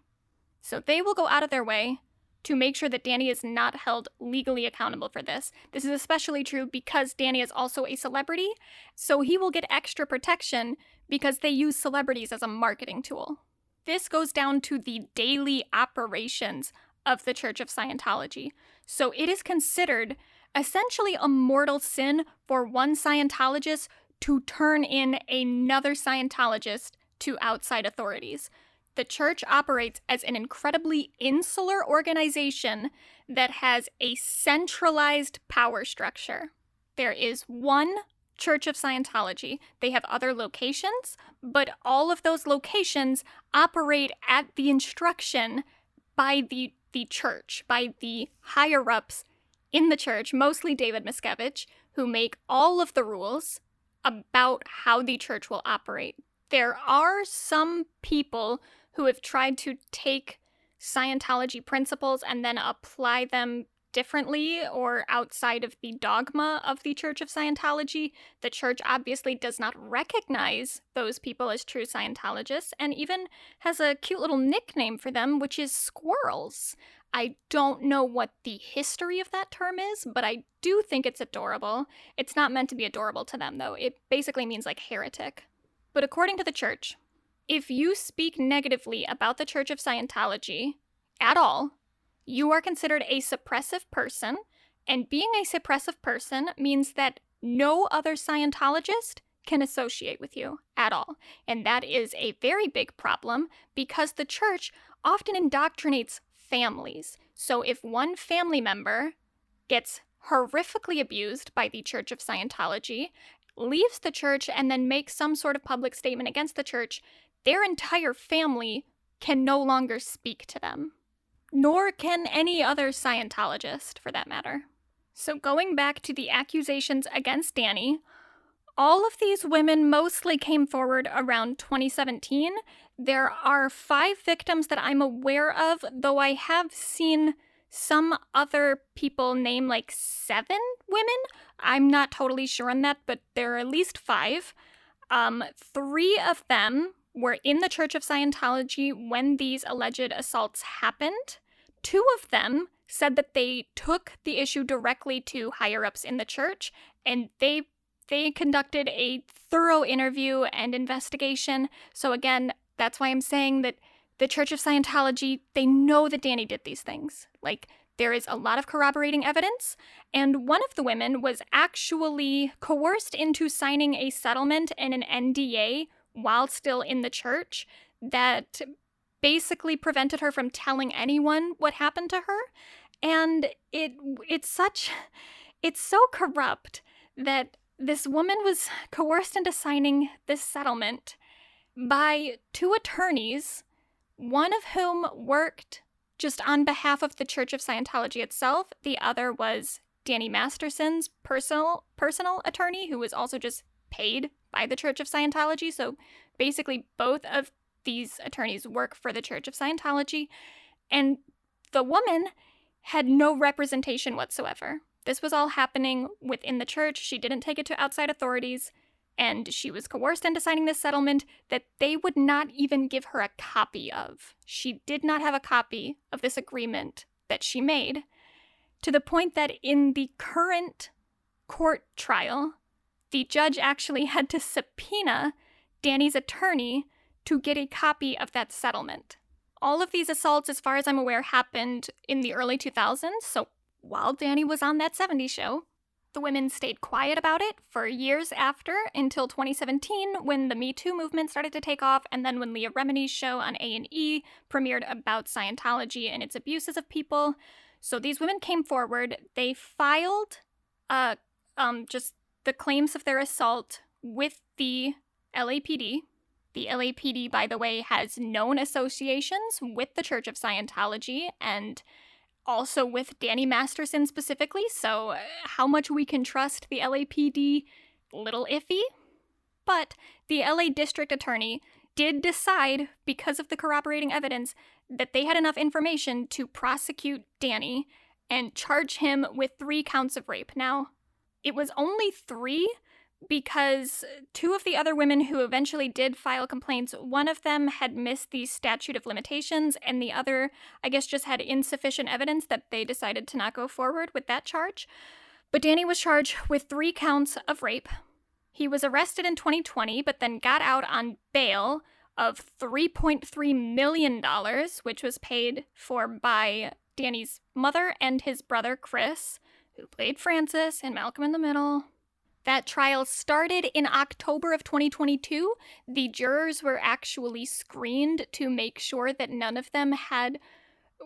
So they will go out of their way to make sure that Danny is not held legally accountable for this. This is especially true because Danny is also a celebrity, so he will get extra protection because they use celebrities as a marketing tool. This goes down to the daily operations of the Church of Scientology. So it is considered essentially a mortal sin for one Scientologist to turn in another Scientologist to outside authorities the church operates as an incredibly insular organization that has a centralized power structure. There is one Church of Scientology. They have other locations, but all of those locations operate at the instruction by the, the church, by the higher ups in the church, mostly David Miscavige, who make all of the rules about how the church will operate. There are some people who have tried to take Scientology principles and then apply them differently or outside of the dogma of the Church of Scientology. The church obviously does not recognize those people as true Scientologists and even has a cute little nickname for them, which is squirrels. I don't know what the history of that term is, but I do think it's adorable. It's not meant to be adorable to them, though. It basically means like heretic. But according to the church, if you speak negatively about the Church of Scientology at all, you are considered a suppressive person. And being a suppressive person means that no other Scientologist can associate with you at all. And that is a very big problem because the church often indoctrinates families. So if one family member gets horrifically abused by the Church of Scientology, leaves the church, and then makes some sort of public statement against the church, their entire family can no longer speak to them. Nor can any other Scientologist, for that matter. So, going back to the accusations against Danny, all of these women mostly came forward around 2017. There are five victims that I'm aware of, though I have seen some other people name like seven women. I'm not totally sure on that, but there are at least five. Um, three of them were in the Church of Scientology when these alleged assaults happened. Two of them said that they took the issue directly to higher ups in the church and they they conducted a thorough interview and investigation. So again, that's why I'm saying that the Church of Scientology, they know that Danny did these things. Like there is a lot of corroborating evidence, and one of the women was actually coerced into signing a settlement and an NDA while still in the church that basically prevented her from telling anyone what happened to her. And it it's such it's so corrupt that this woman was coerced into signing this settlement by two attorneys, one of whom worked just on behalf of the Church of Scientology itself. The other was Danny Masterson's personal personal attorney, who was also just paid by the Church of Scientology. So basically, both of these attorneys work for the Church of Scientology, and the woman had no representation whatsoever. This was all happening within the church. She didn't take it to outside authorities, and she was coerced into signing this settlement that they would not even give her a copy of. She did not have a copy of this agreement that she made, to the point that in the current court trial, the judge actually had to subpoena Danny's attorney to get a copy of that settlement. All of these assaults, as far as I'm aware, happened in the early 2000s, so while Danny was on that 70s show. The women stayed quiet about it for years after until 2017 when the Me Too movement started to take off and then when Leah Remini's show on A&E premiered about Scientology and its abuses of people. So these women came forward, they filed uh um just the claims of their assault with the LAPD. The LAPD by the way has known associations with the Church of Scientology and also with Danny Masterson specifically, so uh, how much we can trust the LAPD, little iffy. But the LA District Attorney did decide, because of the corroborating evidence, that they had enough information to prosecute Danny and charge him with three counts of rape. Now, it was only three because two of the other women who eventually did file complaints, one of them had missed the statute of limitations, and the other, I guess, just had insufficient evidence that they decided to not go forward with that charge. But Danny was charged with three counts of rape. He was arrested in 2020, but then got out on bail of $3.3 million, which was paid for by Danny's mother and his brother Chris, who played Francis in Malcolm in the Middle. That trial started in October of 2022. The jurors were actually screened to make sure that none of them had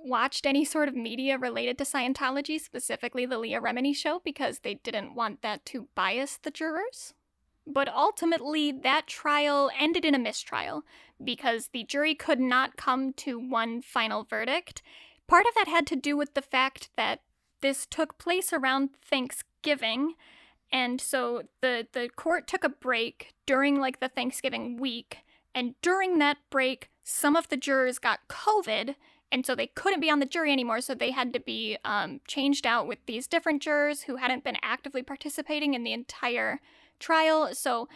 watched any sort of media related to Scientology, specifically the Leah Remini show, because they didn't want that to bias the jurors. But ultimately, that trial ended in a mistrial because the jury could not come to one final verdict. Part of that had to do with the fact that this took place around Thanksgiving and so the the court took a break during like the Thanksgiving week, and during that break, some of the jurors got COVID, and so they couldn't be on the jury anymore. So they had to be um, changed out with these different jurors who hadn't been actively participating in the entire trial. So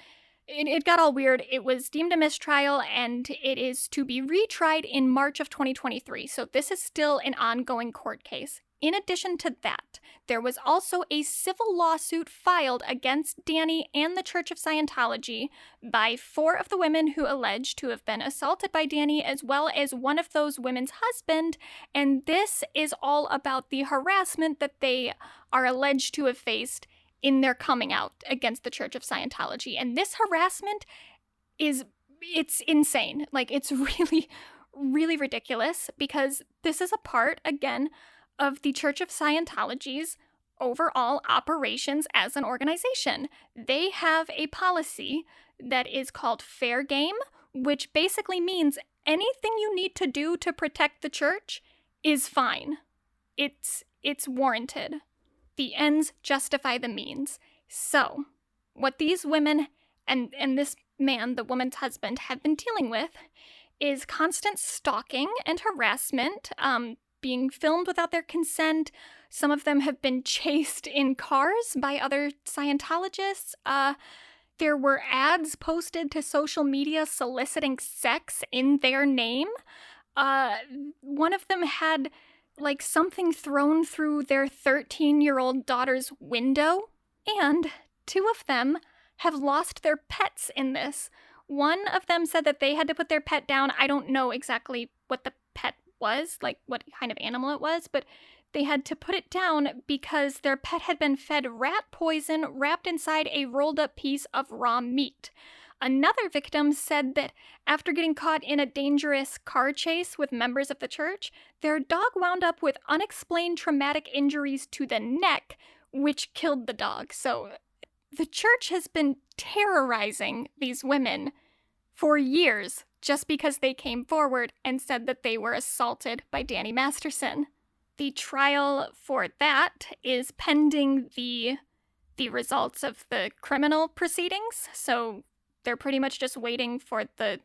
it, it got all weird. It was deemed a mistrial, and it is to be retried in March of 2023. So this is still an ongoing court case. In addition to that, there was also a civil lawsuit filed against Danny and the Church of Scientology by four of the women who alleged to have been assaulted by Danny, as well as one of those women's husband. And this is all about the harassment that they are alleged to have faced in their coming out against the Church of Scientology. And this harassment is it's insane. Like it's really really ridiculous because this is a part again of the Church of Scientology's overall operations as an organization. They have a policy that is called fair game, which basically means anything you need to do to protect the church is fine. It's it's warranted. The ends justify the means. So, what these women and and this man, the woman's husband, have been dealing with is constant stalking and harassment, um, being filmed without their consent. Some of them have been chased in cars by other Scientologists. Uh, there were ads posted to social media soliciting sex in their name. Uh, one of them had like something thrown through their 13 year old daughter's window, and two of them have lost their pets in this. One of them said that they had to put their pet down. I don't know exactly what the pet was, like what kind of animal it was, but they had to put it down because their pet had been fed rat poison wrapped inside a rolled up piece of raw meat. Another victim said that after getting caught in a dangerous car chase with members of the church, their dog wound up with unexplained traumatic injuries to the neck, which killed the dog. So the church has been terrorizing these women for years just because they came forward and said that they were assaulted by Danny Masterson. The trial for that is pending the the results of the criminal proceedings. So they're pretty much just waiting for the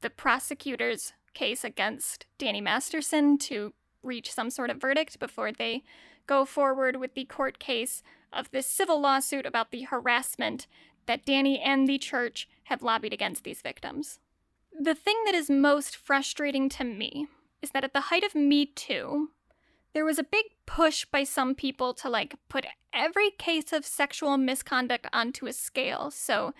the prosecutor's case against Danny Masterson to reach some sort of verdict before they go forward with the court case of this civil lawsuit about the harassment that Danny and the church have lobbied against these victims. The thing that is most frustrating to me is that at the height of Me Too, there was a big push by some people to like put every case of sexual misconduct onto a scale. So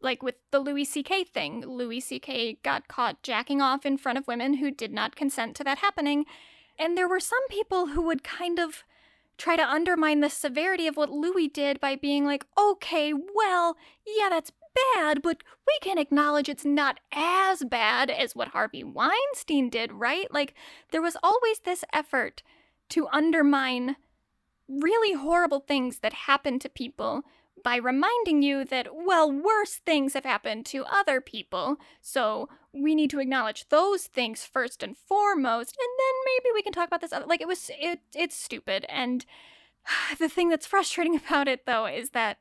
like with the Louis C.K. thing, Louis C.K. got caught jacking off in front of women who did not consent to that happening. And there were some people who would kind of try to undermine the severity of what Louis did by being like, okay, well, yeah, that's bad, but we can acknowledge it's not as bad as what Harvey Weinstein did, right? Like, there was always this effort to undermine really horrible things that happened to people by reminding you that, well, worse things have happened to other people, so we need to acknowledge those things first and foremost, and then maybe we can talk about this other. Like, it was, it, it's stupid. And the thing that's frustrating about it, though, is that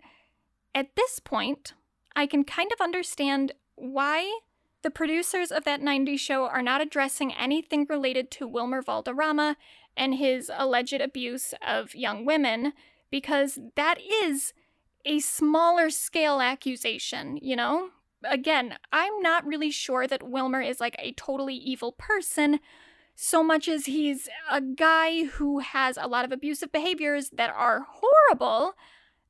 at this point, I can kind of understand why the producers of that 90s show are not addressing anything related to Wilmer Valderrama and his alleged abuse of young women, because that is a smaller scale accusation, you know? Again, I'm not really sure that Wilmer is like a totally evil person so much as he's a guy who has a lot of abusive behaviors that are horrible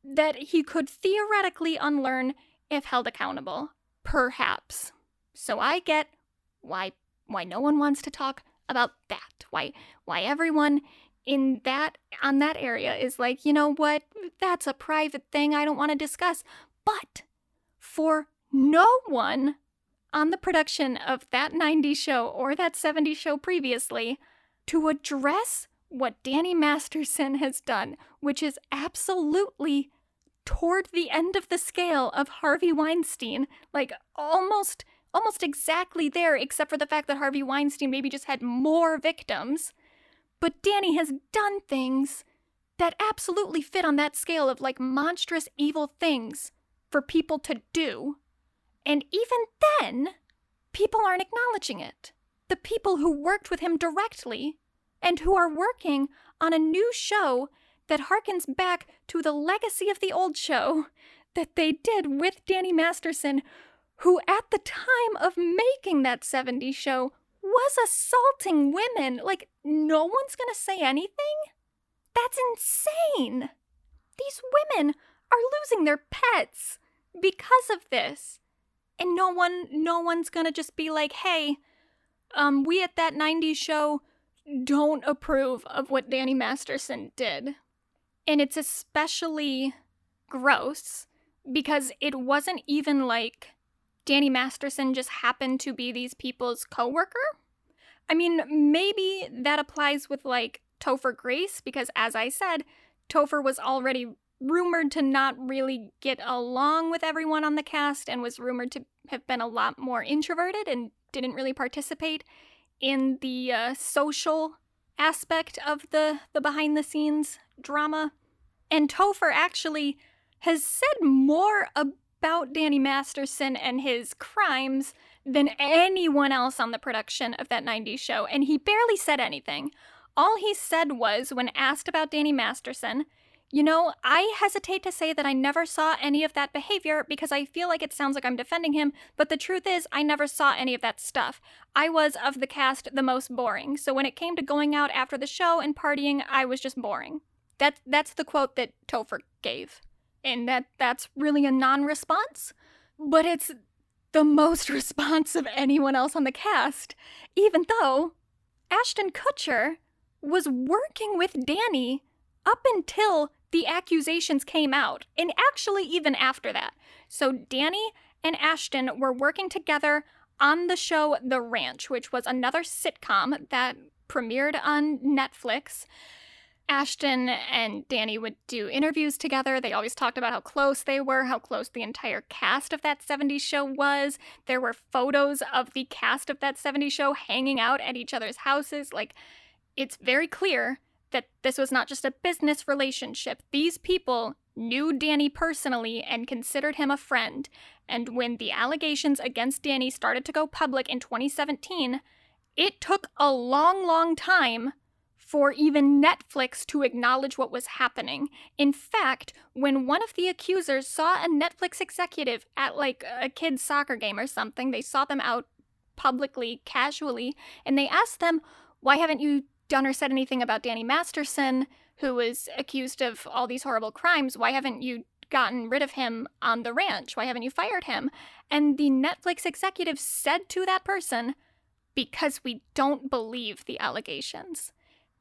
that he could theoretically unlearn if held accountable. Perhaps. So I get why why no one wants to talk about that. Why why everyone in that on that area is like, you know what? That's a private thing I don't want to discuss. But for no one on the production of that 90s show or that 70s show previously to address what Danny Masterson has done, which is absolutely toward the end of the scale of Harvey Weinstein, like almost almost exactly there except for the fact that Harvey Weinstein maybe just had more victims. But Danny has done things that absolutely fit on that scale of like monstrous evil things for people to do. And even then, people aren't acknowledging it. The people who worked with him directly and who are working on a new show that harkens back to the legacy of the old show that they did with Danny Masterson, who at the time of making that 70s show was assaulting women. Like, no one's gonna say anything? That's insane! These women are losing their pets because of this. And no one no one's gonna just be like, hey, um, we at that 90s show don't approve of what Danny Masterson did. And it's especially gross because it wasn't even like Danny Masterson just happened to be these people's coworker. I mean, maybe that applies with like Topher Grace because as I said, Topher was already rumored to not really get along with everyone on the cast and was rumored to have been a lot more introverted and didn't really participate in the uh, social aspect of the the behind the scenes drama. And Topher actually has said more about Danny Masterson and his crimes than anyone else on the production of that 90s show, and he barely said anything. All he said was, when asked about Danny Masterson, you know, I hesitate to say that I never saw any of that behavior because I feel like it sounds like I'm defending him, but the truth is, I never saw any of that stuff. I was, of the cast, the most boring, so when it came to going out after the show and partying, I was just boring. That, that's the quote that Topher gave. And that, that's really a non response, but it's the most response of anyone else on the cast, even though Ashton Kutcher was working with Danny up until the accusations came out, and actually even after that. So Danny and Ashton were working together on the show The Ranch, which was another sitcom that premiered on Netflix. Ashton and Danny would do interviews together. They always talked about how close they were, how close the entire cast of that 70s show was. There were photos of the cast of that 70s show hanging out at each other's houses. Like, it's very clear that this was not just a business relationship. These people knew Danny personally and considered him a friend. And when the allegations against Danny started to go public in 2017, it took a long, long time for even Netflix to acknowledge what was happening. In fact, when one of the accusers saw a Netflix executive at like a kid's soccer game or something, they saw them out publicly, casually, and they asked them, Why haven't you done or said anything about Danny Masterson, who was accused of all these horrible crimes. Why haven't you gotten rid of him on the ranch? Why haven't you fired him? And the Netflix executive said to that person, because we don't believe the allegations.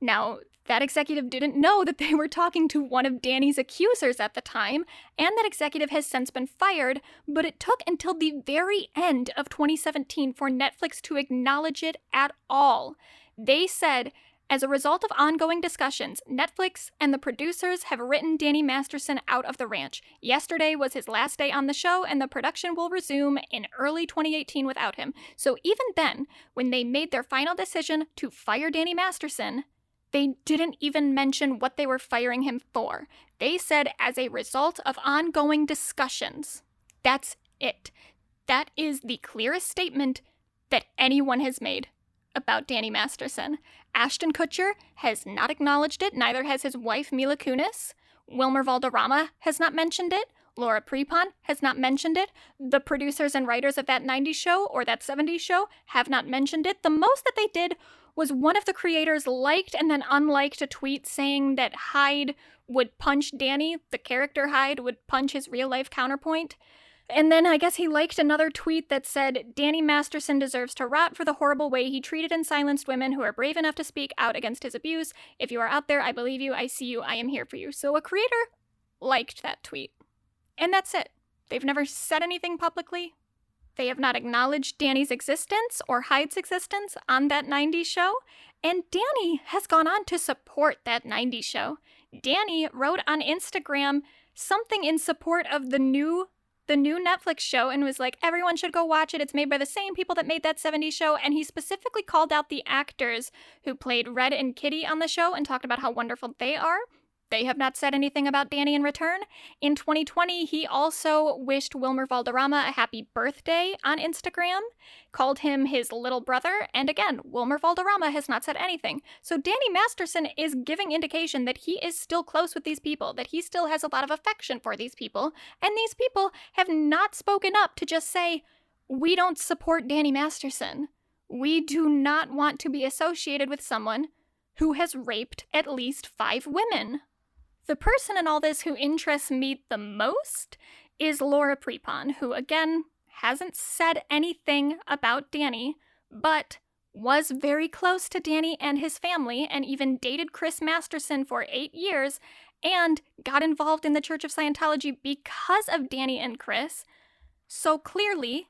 Now, that executive didn't know that they were talking to one of Danny's accusers at the time, and that executive has since been fired, but it took until the very end of 2017 for Netflix to acknowledge it at all. They said as a result of ongoing discussions, Netflix and the producers have written Danny Masterson out of the ranch. Yesterday was his last day on the show, and the production will resume in early 2018 without him. So even then, when they made their final decision to fire Danny Masterson, they didn't even mention what they were firing him for. They said as a result of ongoing discussions. That's it. That is the clearest statement that anyone has made about Danny Masterson. Ashton Kutcher has not acknowledged it, neither has his wife Mila Kunis. Wilmer Valderrama has not mentioned it. Laura Prepon has not mentioned it. The producers and writers of that 90s show or that 70s show have not mentioned it. The most that they did was one of the creators liked and then unliked a tweet saying that Hyde would punch Danny, the character Hyde would punch his real life counterpoint. And then I guess he liked another tweet that said, Danny Masterson deserves to rot for the horrible way he treated and silenced women who are brave enough to speak out against his abuse. If you are out there, I believe you, I see you, I am here for you. So a creator liked that tweet. And that's it. They've never said anything publicly. They have not acknowledged Danny's existence or Hyde's existence on that 90s show. And Danny has gone on to support that 90s show. Danny wrote on Instagram something in support of the new the new Netflix show and was like, everyone should go watch it. It's made by the same people that made that 70s show. And he specifically called out the actors who played Red and Kitty on the show and talked about how wonderful they are. They have not said anything about Danny in return. In 2020, he also wished Wilmer Valderrama a happy birthday on Instagram, called him his little brother, and again, Wilmer Valderrama has not said anything. So Danny Masterson is giving indication that he is still close with these people, that he still has a lot of affection for these people, and these people have not spoken up to just say, we don't support Danny Masterson. We do not want to be associated with someone who has raped at least five women. The person in all this who interests me the most is Laura Prepon, who again hasn't said anything about Danny, but was very close to Danny and his family and even dated Chris Masterson for eight years and got involved in the Church of Scientology because of Danny and Chris. So clearly,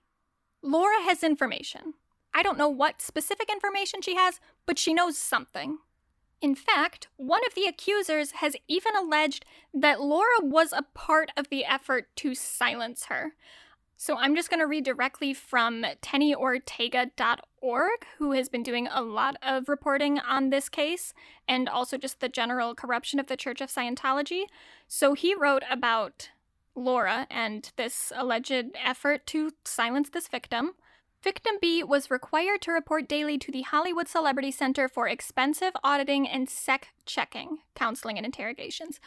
Laura has information. I don't know what specific information she has, but she knows something. In fact, one of the accusers has even alleged that Laura was a part of the effort to silence her. So I'm just going to read directly from tonyortega.org, who has been doing a lot of reporting on this case and also just the general corruption of the Church of Scientology. So he wrote about Laura and this alleged effort to silence this victim. Victim B was required to report daily to the Hollywood Celebrity Center for expensive auditing and sec checking, counseling, and interrogations.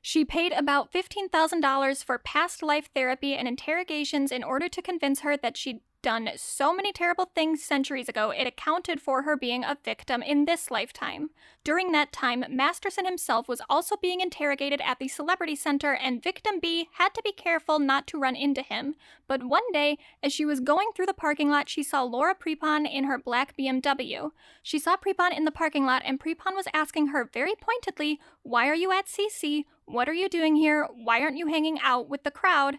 She paid about $15,000 for past life therapy and interrogations in order to convince her that she'd done so many terrible things centuries ago, it accounted for her being a victim in this lifetime. During that time, Masterson himself was also being interrogated at the Celebrity Center, and victim B had to be careful not to run into him. But one day, as she was going through the parking lot, she saw Laura Prepon in her black BMW. She saw Prepon in the parking lot, and Prepon was asking her very pointedly, Why are you at CC? What are you doing here? Why aren't you hanging out with the crowd?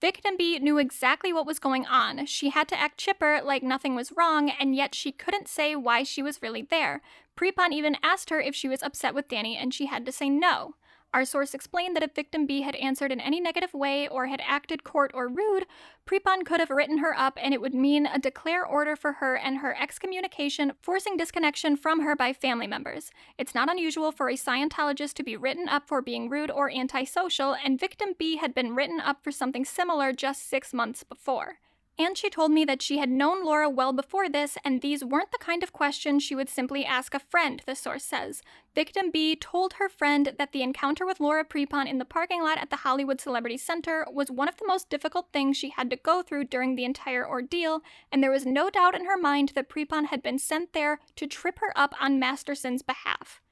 Victim B knew exactly what was going on. She had to act chipper like nothing was wrong, and yet she couldn't say why she was really there. Prepon even asked her if she was upset with Danny, and she had to say no. Our source explained that if victim B had answered in any negative way or had acted court or rude, Prepon could have written her up and it would mean a declare order for her and her excommunication, forcing disconnection from her by family members. It's not unusual for a Scientologist to be written up for being rude or antisocial, and victim B had been written up for something similar just six months before. And she told me that she had known Laura well before this, and these weren't the kind of questions she would simply ask a friend, the source says. Victim B told her friend that the encounter with Laura Prepon in the parking lot at the Hollywood Celebrity Center was one of the most difficult things she had to go through during the entire ordeal, and there was no doubt in her mind that Prepon had been sent there to trip her up on Masterson's behalf.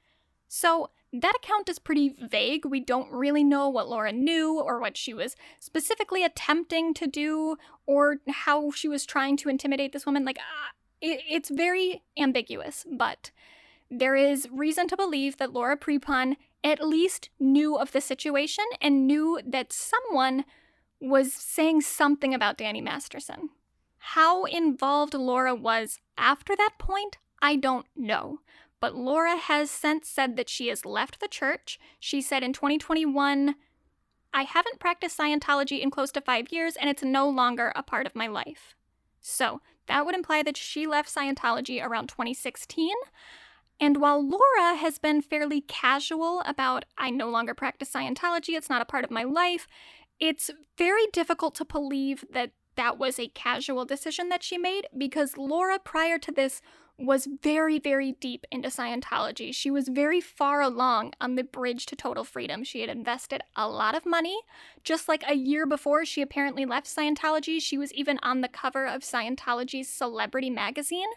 So, that account is pretty vague. We don't really know what Laura knew or what she was specifically attempting to do or how she was trying to intimidate this woman. Like, uh, it, it's very ambiguous, but there is reason to believe that Laura Prepon at least knew of the situation and knew that someone was saying something about Danny Masterson. How involved Laura was after that point, I don't know. But Laura has since said that she has left the church. She said in 2021, I haven't practiced Scientology in close to five years, and it's no longer a part of my life. So that would imply that she left Scientology around 2016. And while Laura has been fairly casual about, I no longer practice Scientology, it's not a part of my life, it's very difficult to believe that that was a casual decision that she made because Laura, prior to this, was very, very deep into Scientology. She was very far along on the bridge to total freedom. She had invested a lot of money. Just like a year before she apparently left Scientology, she was even on the cover of Scientology's Celebrity magazine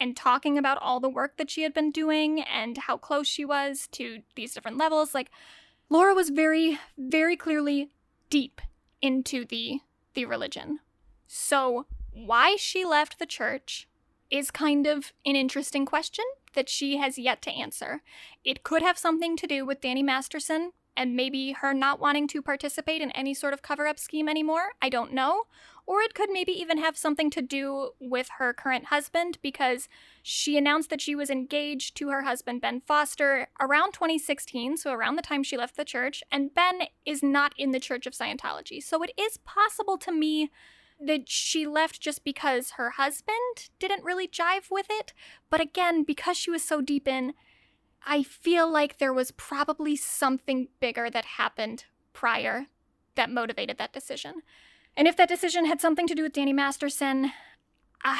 and talking about all the work that she had been doing and how close she was to these different levels. Like, Laura was very, very clearly deep into the the religion. So, why she left the church is kind of an interesting question that she has yet to answer. It could have something to do with Danny Masterson and maybe her not wanting to participate in any sort of cover up scheme anymore. I don't know. Or it could maybe even have something to do with her current husband because she announced that she was engaged to her husband, Ben Foster, around 2016, so around the time she left the church. And Ben is not in the Church of Scientology. So it is possible to me that she left just because her husband didn't really jive with it. But again, because she was so deep in, I feel like there was probably something bigger that happened prior that motivated that decision. And if that decision had something to do with Danny Masterson, uh,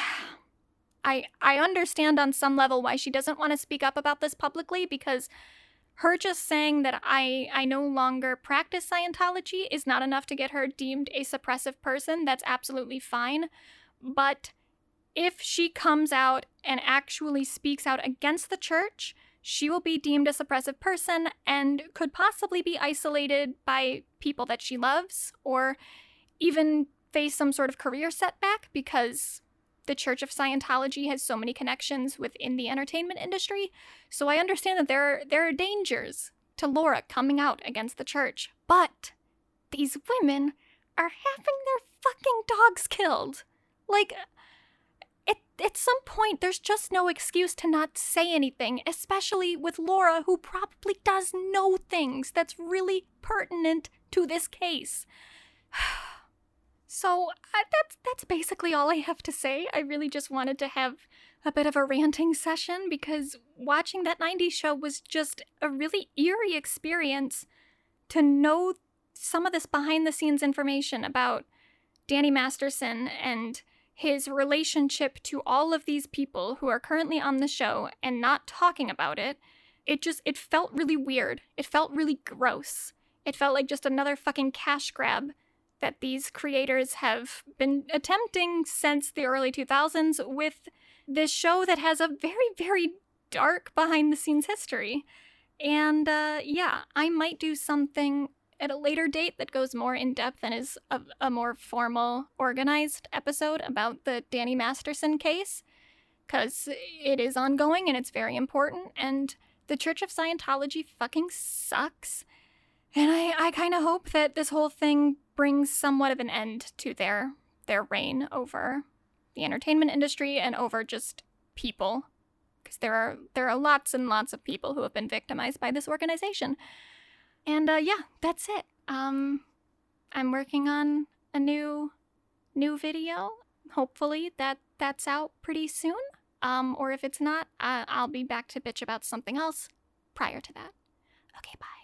I I understand on some level why she doesn't want to speak up about this publicly because her just saying that I I no longer practice Scientology is not enough to get her deemed a suppressive person. That's absolutely fine. But if she comes out and actually speaks out against the church, she will be deemed a suppressive person and could possibly be isolated by people that she loves or even face some sort of career setback because the Church of Scientology has so many connections within the entertainment industry. So I understand that there are, there are dangers to Laura coming out against the church. But these women are having their fucking dogs killed. Like, at, at some point, there's just no excuse to not say anything, especially with Laura, who probably does know things that's really pertinent to this case. so uh, that's that's basically all I have to say. I really just wanted to have a bit of a ranting session because watching that 90s show was just a really eerie experience to know some of this behind the scenes information about Danny Masterson and his relationship to all of these people who are currently on the show and not talking about it. It just it felt really weird. It felt really gross. It felt like just another fucking cash grab that these creators have been attempting since the early 2000s with this show that has a very, very dark behind the scenes history. And uh, yeah, I might do something at a later date that goes more in depth and is a, a more formal, organized episode about the Danny Masterson case, because it is ongoing and it's very important. And the Church of Scientology fucking sucks. And I, I kind of hope that this whole thing brings somewhat of an end to their their reign over the entertainment industry and over just people because there are there are lots and lots of people who have been victimized by this organization. And uh, yeah, that's it. Um, I'm working on a new new video. Hopefully that that's out pretty soon. Um, or if it's not, uh, I'll be back to bitch about something else prior to that. Okay, bye.